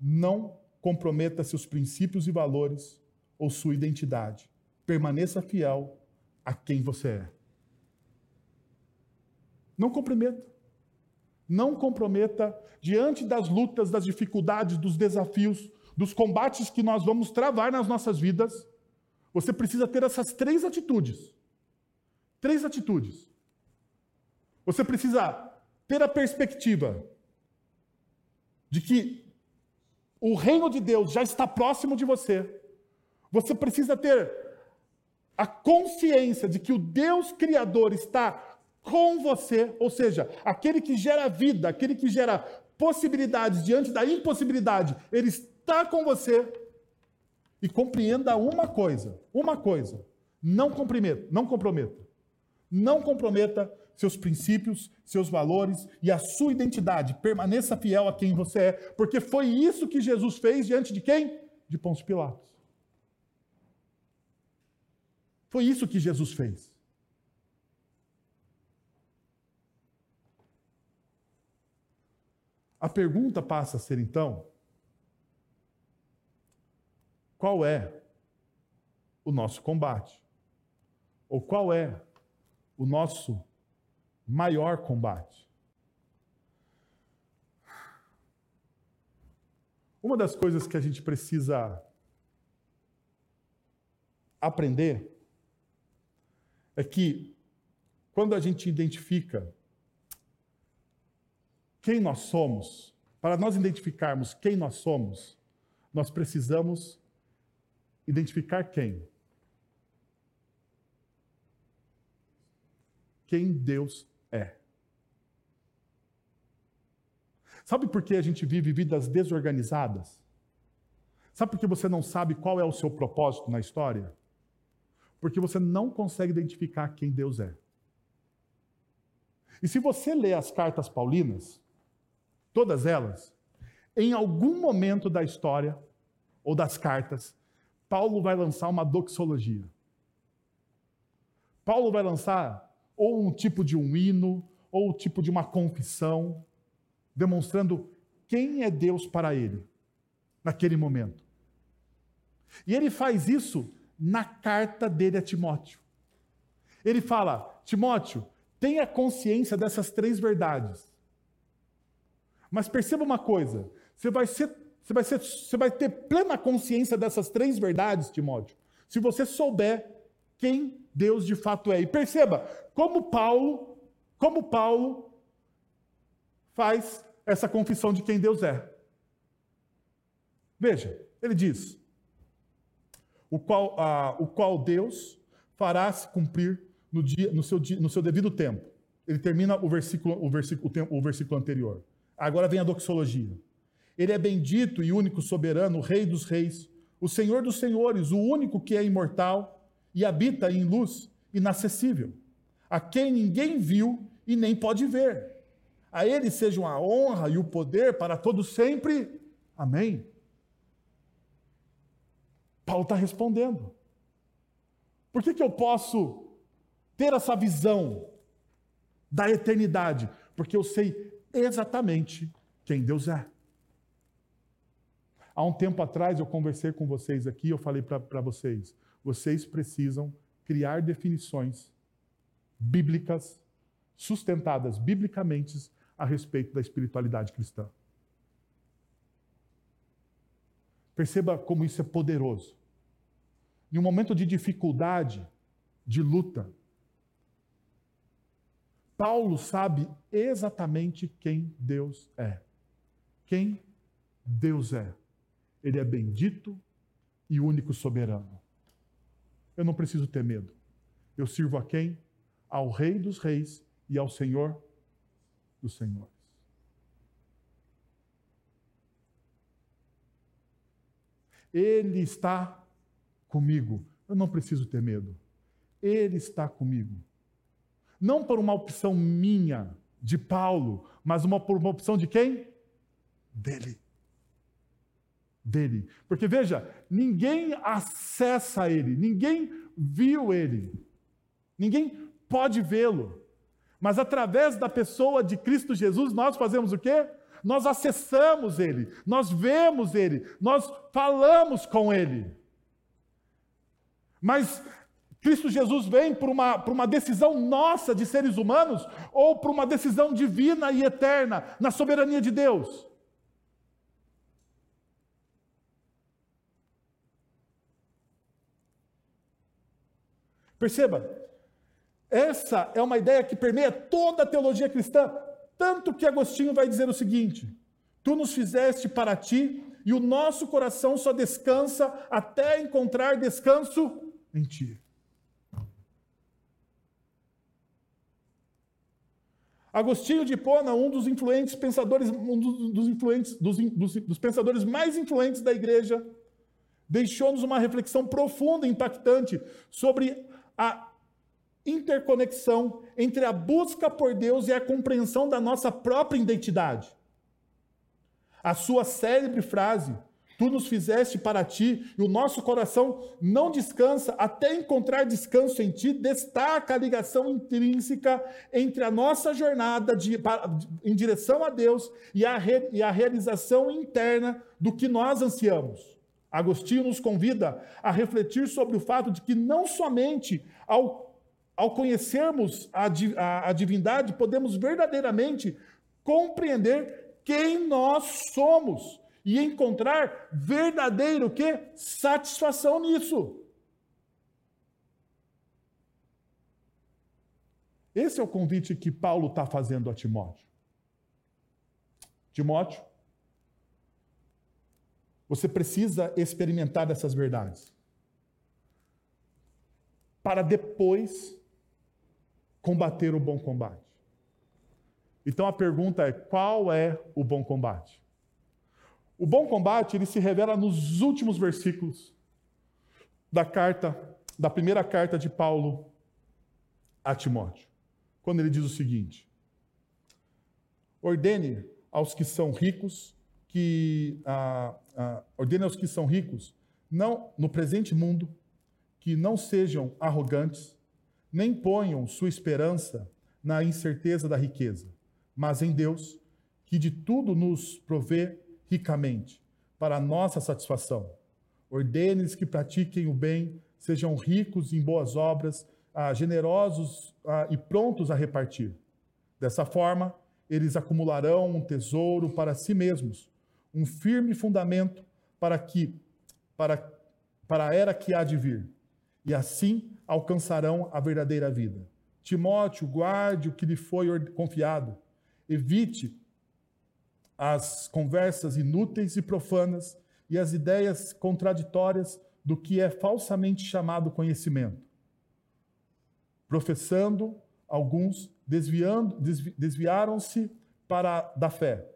não comprometa seus princípios e valores ou sua identidade. Permaneça fiel a quem você é. Não comprometa. Não comprometa diante das lutas, das dificuldades, dos desafios, dos combates que nós vamos travar nas nossas vidas. Você precisa ter essas três atitudes. Três atitudes. Você precisa ter a perspectiva de que o reino de Deus já está próximo de você. Você precisa ter a consciência de que o Deus Criador está com você, ou seja, aquele que gera vida, aquele que gera possibilidades diante da impossibilidade, ele está com você. E compreenda uma coisa, uma coisa, não comprometa, não comprometa. Não comprometa seus princípios, seus valores e a sua identidade. Permaneça fiel a quem você é, porque foi isso que Jesus fez diante de quem? De Pôncio Pilatos. Foi isso que Jesus fez. A pergunta passa a ser então: qual é o nosso combate? Ou qual é o nosso maior combate? Uma das coisas que a gente precisa aprender é que quando a gente identifica quem nós somos, para nós identificarmos quem nós somos, nós precisamos identificar quem? Quem Deus é. Sabe por que a gente vive vidas desorganizadas? Sabe por que você não sabe qual é o seu propósito na história? Porque você não consegue identificar quem Deus é. E se você lê as cartas paulinas, todas elas, em algum momento da história ou das cartas, Paulo vai lançar uma doxologia. Paulo vai lançar ou um tipo de um hino, ou um tipo de uma confissão, demonstrando quem é Deus para ele, naquele momento. E ele faz isso na carta dele a Timóteo. Ele fala: Timóteo, tenha consciência dessas três verdades. Mas perceba uma coisa: você vai, ser, você, vai ser, você vai ter plena consciência dessas três verdades, Timóteo, se você souber quem Deus de fato é. E perceba como Paulo, como Paulo faz essa confissão de quem Deus é. Veja, ele diz: o qual, ah, o qual Deus fará se cumprir no, dia, no, seu, no seu devido tempo. Ele termina o versículo, o, versículo, o versículo anterior. Agora vem a doxologia. Ele é bendito e único soberano, o Rei dos Reis, o Senhor dos Senhores, o único que é imortal e habita em luz inacessível, a quem ninguém viu e nem pode ver. A ele sejam a honra e o poder para todos sempre. Amém. Paulo está respondendo. Por que, que eu posso ter essa visão da eternidade? Porque eu sei exatamente quem Deus é. Há um tempo atrás eu conversei com vocês aqui, eu falei para vocês: vocês precisam criar definições bíblicas, sustentadas biblicamente a respeito da espiritualidade cristã. Perceba como isso é poderoso. Em um momento de dificuldade, de luta, Paulo sabe exatamente quem Deus é. Quem Deus é. Ele é bendito e único soberano. Eu não preciso ter medo. Eu sirvo a quem? Ao Rei dos Reis e ao Senhor dos Senhores. Ele está comigo. Eu não preciso ter medo. Ele está comigo não por uma opção minha, de Paulo, mas uma, por uma opção de quem? Dele. Dele. Porque veja, ninguém acessa ele, ninguém viu ele, ninguém pode vê-lo. Mas através da pessoa de Cristo Jesus, nós fazemos o quê? Nós acessamos ele, nós vemos ele, nós falamos com ele. Mas Cristo Jesus vem por uma, por uma decisão nossa de seres humanos ou por uma decisão divina e eterna na soberania de Deus? Perceba, essa é uma ideia que permeia toda a teologia cristã, tanto que Agostinho vai dizer o seguinte: Tu nos fizeste para ti, e o nosso coração só descansa até encontrar descanso em ti. Agostinho de Hipona, um dos influentes pensadores, um dos, influentes, dos, dos, dos pensadores mais influentes da igreja, deixou-nos uma reflexão profunda e impactante sobre a interconexão entre a busca por Deus e a compreensão da nossa própria identidade. A sua célebre frase, Tu nos fizeste para ti, e o nosso coração não descansa até encontrar descanso em ti, destaca a ligação intrínseca entre a nossa jornada de, em direção a Deus e a, re, e a realização interna do que nós ansiamos. Agostinho nos convida a refletir sobre o fato de que não somente ao, ao conhecermos a, a, a divindade podemos verdadeiramente compreender quem nós somos e encontrar verdadeiro que satisfação nisso. Esse é o convite que Paulo está fazendo a Timóteo. Timóteo, você precisa experimentar essas verdades para depois combater o bom combate. Então a pergunta é: qual é o bom combate? O bom combate, ele se revela nos últimos versículos da carta, da primeira carta de Paulo a Timóteo, quando ele diz o seguinte: Ordene aos que são ricos que ah, ah, ordene aos que são ricos, não no presente mundo, que não sejam arrogantes, nem ponham sua esperança na incerteza da riqueza, mas em Deus, que de tudo nos provê ricamente, para nossa satisfação. Ordene-lhes que pratiquem o bem, sejam ricos em boas obras, ah, generosos ah, e prontos a repartir. Dessa forma, eles acumularão um tesouro para si mesmos, um firme fundamento para que para para a era que há de vir. E assim alcançarão a verdadeira vida. Timóteo, guarde o que lhe foi confiado. Evite as conversas inúteis e profanas e as ideias contraditórias do que é falsamente chamado conhecimento. Professando, alguns desviando, desvi, desviaram-se para da fé.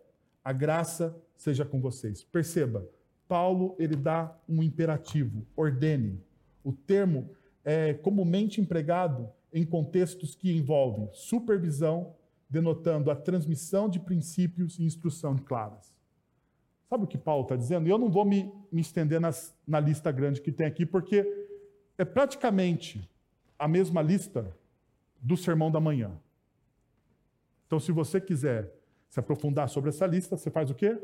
A graça seja com vocês. Perceba, Paulo ele dá um imperativo, ordene. O termo é comumente empregado em contextos que envolvem supervisão, denotando a transmissão de princípios e instrução claras. Sabe o que Paulo está dizendo? E eu não vou me, me estender nas, na lista grande que tem aqui, porque é praticamente a mesma lista do sermão da manhã. Então, se você quiser se aprofundar sobre essa lista, você faz o quê?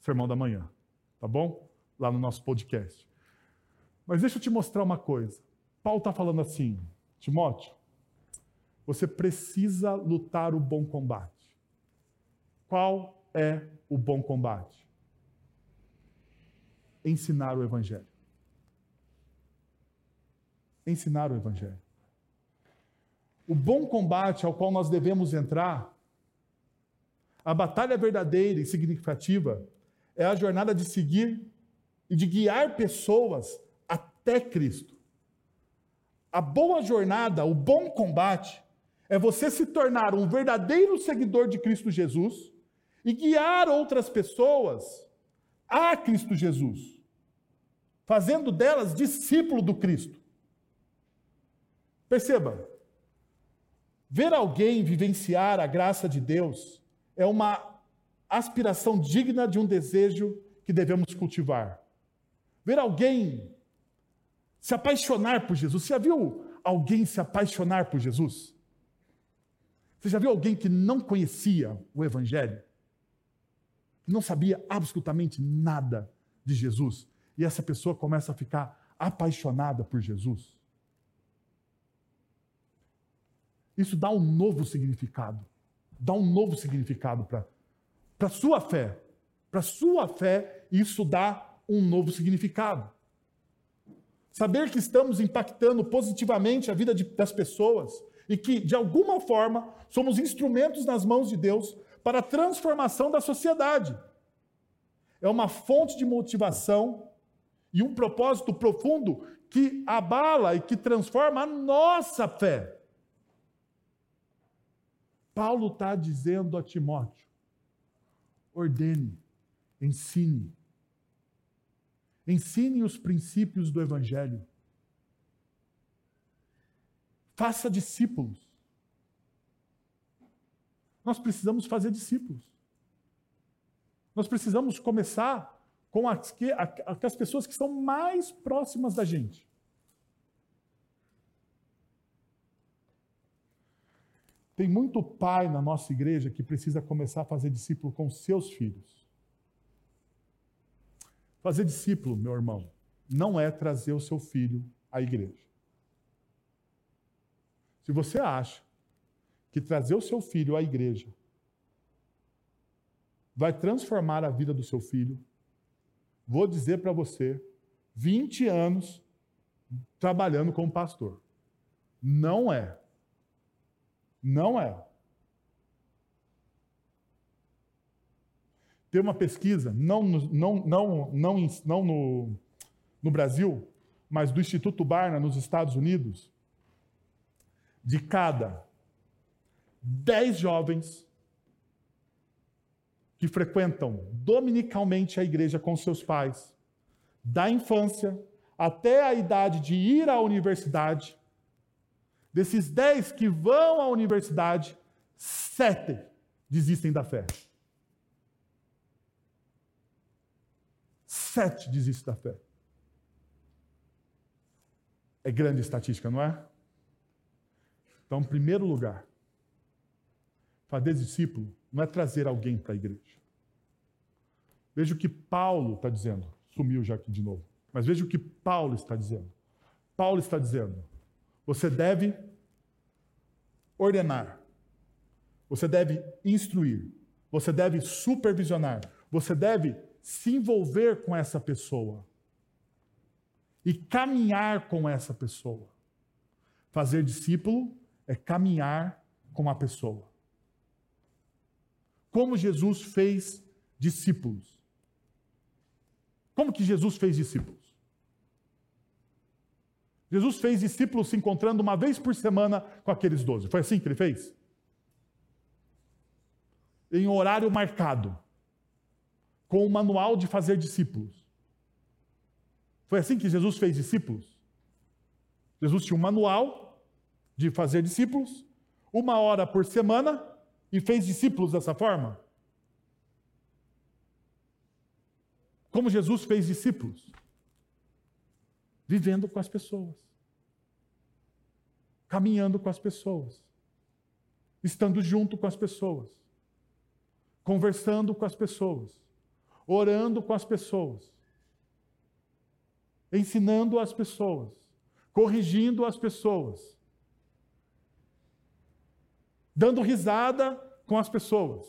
Sermão da manhã. Tá bom? Lá no nosso podcast. Mas deixa eu te mostrar uma coisa. Paulo está falando assim, Timóteo, você precisa lutar o bom combate. Qual é o bom combate? Ensinar o Evangelho. Ensinar o Evangelho. O bom combate ao qual nós devemos entrar, a batalha verdadeira e significativa, é a jornada de seguir e de guiar pessoas até Cristo. A boa jornada, o bom combate, é você se tornar um verdadeiro seguidor de Cristo Jesus e guiar outras pessoas a Cristo Jesus, fazendo delas discípulo do Cristo. Perceba, ver alguém vivenciar a graça de Deus é uma aspiração digna de um desejo que devemos cultivar. Ver alguém se apaixonar por Jesus. Você já viu alguém se apaixonar por Jesus? Você já viu alguém que não conhecia o Evangelho? Que não sabia absolutamente nada de Jesus? E essa pessoa começa a ficar apaixonada por Jesus? Isso dá um novo significado. Dá um novo significado para a sua fé. Para a sua fé, isso dá um novo significado. Saber que estamos impactando positivamente a vida de, das pessoas, e que, de alguma forma, somos instrumentos nas mãos de Deus para a transformação da sociedade. É uma fonte de motivação e um propósito profundo que abala e que transforma a nossa fé. Paulo está dizendo a Timóteo: ordene, ensine. Ensine os princípios do Evangelho. Faça discípulos. Nós precisamos fazer discípulos. Nós precisamos começar com as, que, as pessoas que são mais próximas da gente. Tem muito pai na nossa igreja que precisa começar a fazer discípulo com seus filhos. Fazer discípulo, meu irmão, não é trazer o seu filho à igreja. Se você acha que trazer o seu filho à igreja vai transformar a vida do seu filho, vou dizer para você, 20 anos trabalhando como pastor. Não é. Não é. Tem uma pesquisa, não, não, não, não, não no, no Brasil, mas do Instituto Barna, nos Estados Unidos, de cada 10 jovens que frequentam dominicalmente a igreja com seus pais, da infância até a idade de ir à universidade, desses 10 que vão à universidade, sete desistem da fé. Sete desistem da fé. É grande estatística, não é? Então, em primeiro lugar, fazer discípulo não é trazer alguém para a igreja. Veja o que Paulo está dizendo. Sumiu já aqui de novo. Mas veja o que Paulo está dizendo. Paulo está dizendo: você deve ordenar, você deve instruir, você deve supervisionar, você deve se envolver com essa pessoa e caminhar com essa pessoa. Fazer discípulo é caminhar com a pessoa. Como Jesus fez discípulos. Como que Jesus fez discípulos? Jesus fez discípulos se encontrando uma vez por semana com aqueles doze. Foi assim que ele fez? Em horário marcado, com o manual de fazer discípulos. Foi assim que Jesus fez discípulos? Jesus tinha um manual de fazer discípulos, uma hora por semana, e fez discípulos dessa forma? Como Jesus fez discípulos? Vivendo com as pessoas, caminhando com as pessoas, estando junto com as pessoas, conversando com as pessoas, orando com as pessoas, ensinando as pessoas, corrigindo as pessoas, dando risada com as pessoas.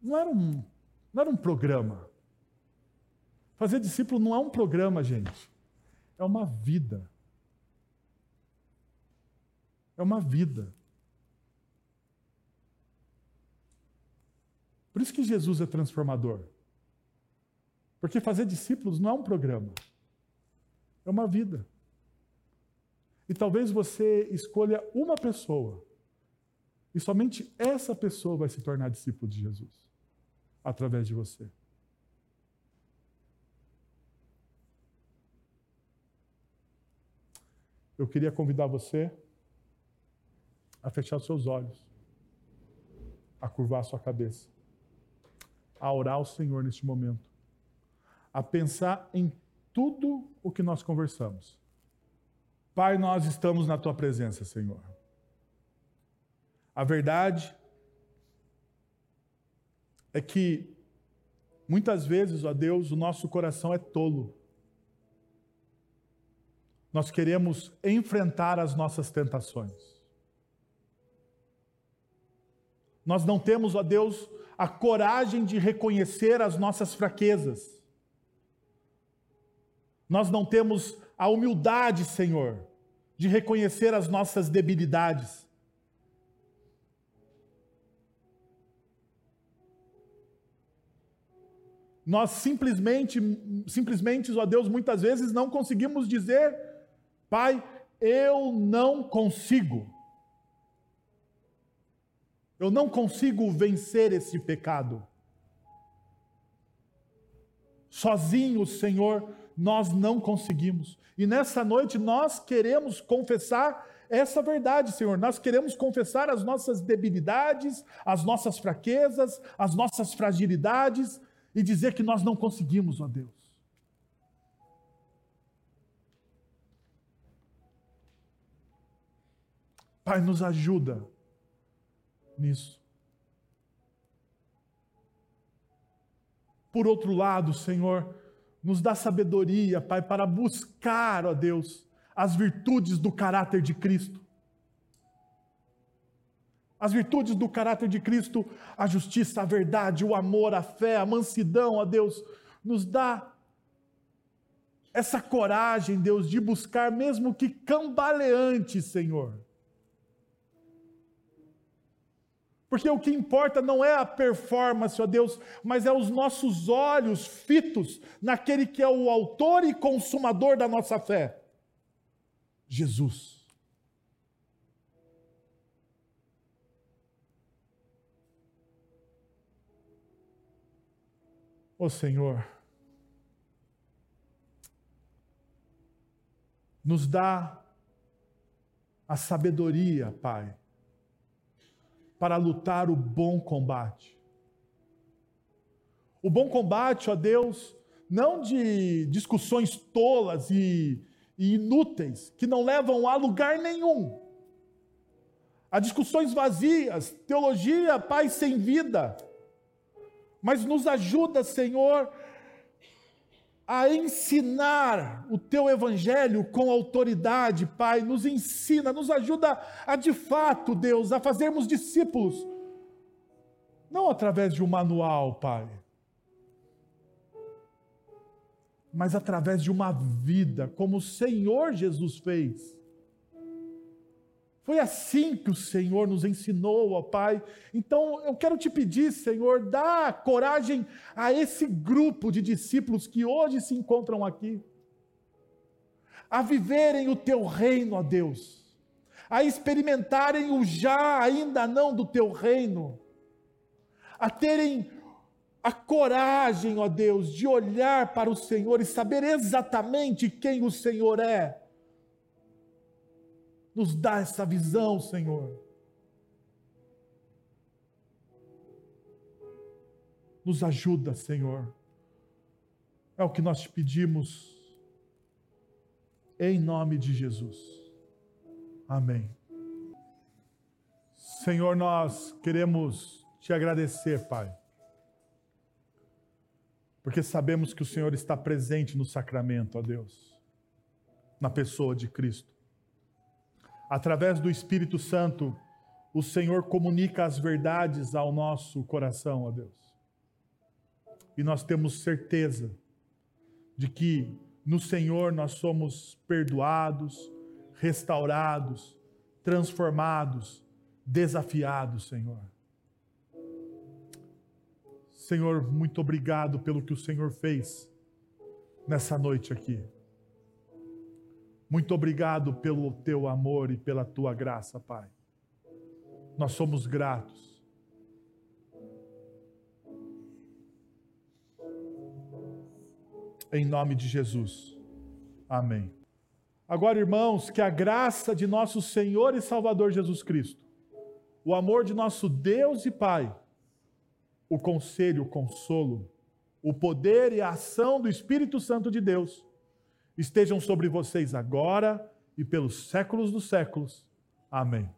Não era um, não era um programa. Fazer discípulo não é um programa, gente. É uma vida. É uma vida. Por isso que Jesus é transformador. Porque fazer discípulos não é um programa. É uma vida. E talvez você escolha uma pessoa, e somente essa pessoa vai se tornar discípulo de Jesus, através de você. Eu queria convidar você a fechar os seus olhos, a curvar a sua cabeça, a orar ao Senhor neste momento, a pensar em tudo o que nós conversamos Pai, nós estamos na tua presença, Senhor. A verdade é que muitas vezes, ó Deus, o nosso coração é tolo. Nós queremos enfrentar as nossas tentações. Nós não temos, ó Deus, a coragem de reconhecer as nossas fraquezas. Nós não temos a humildade, Senhor, de reconhecer as nossas debilidades. Nós simplesmente, simplesmente, ó Deus, muitas vezes não conseguimos dizer, Pai, eu não consigo. Eu não consigo vencer esse pecado. Sozinho, Senhor, nós não conseguimos. E nessa noite nós queremos confessar essa verdade, Senhor. Nós queremos confessar as nossas debilidades, as nossas fraquezas, as nossas fragilidades e dizer que nós não conseguimos, ó Deus. Pai, nos ajuda nisso. Por outro lado, Senhor, nos dá sabedoria, Pai, para buscar, ó Deus, as virtudes do caráter de Cristo. As virtudes do caráter de Cristo, a justiça, a verdade, o amor, a fé, a mansidão, ó Deus, nos dá essa coragem, Deus, de buscar, mesmo que cambaleante, Senhor Porque o que importa não é a performance, ó Deus, mas é os nossos olhos fitos naquele que é o autor e consumador da nossa fé Jesus. Ó Senhor, nos dá a sabedoria, Pai para lutar o bom combate. O bom combate, ó Deus, não de discussões tolas e, e inúteis, que não levam a lugar nenhum. A discussões vazias, teologia, paz sem vida. Mas nos ajuda, Senhor, a ensinar o teu evangelho com autoridade, Pai. Nos ensina, nos ajuda a de fato, Deus, a fazermos discípulos. Não através de um manual, Pai, mas através de uma vida, como o Senhor Jesus fez. Foi assim que o Senhor nos ensinou, ó Pai. Então eu quero te pedir, Senhor, dá coragem a esse grupo de discípulos que hoje se encontram aqui, a viverem o teu reino, ó Deus, a experimentarem o já ainda não do teu reino, a terem a coragem, ó Deus, de olhar para o Senhor e saber exatamente quem o Senhor é nos dá essa visão, Senhor. Nos ajuda, Senhor. É o que nós te pedimos. Em nome de Jesus. Amém. Senhor, nós queremos te agradecer, Pai. Porque sabemos que o Senhor está presente no sacramento, ó Deus, na pessoa de Cristo através do Espírito Santo, o Senhor comunica as verdades ao nosso coração, ó Deus. E nós temos certeza de que no Senhor nós somos perdoados, restaurados, transformados, desafiados, Senhor. Senhor, muito obrigado pelo que o Senhor fez nessa noite aqui. Muito obrigado pelo teu amor e pela tua graça, Pai. Nós somos gratos. Em nome de Jesus. Amém. Agora, irmãos, que a graça de nosso Senhor e Salvador Jesus Cristo, o amor de nosso Deus e Pai, o conselho, o consolo, o poder e a ação do Espírito Santo de Deus estejam sobre vocês agora e pelos séculos dos séculos. Amém.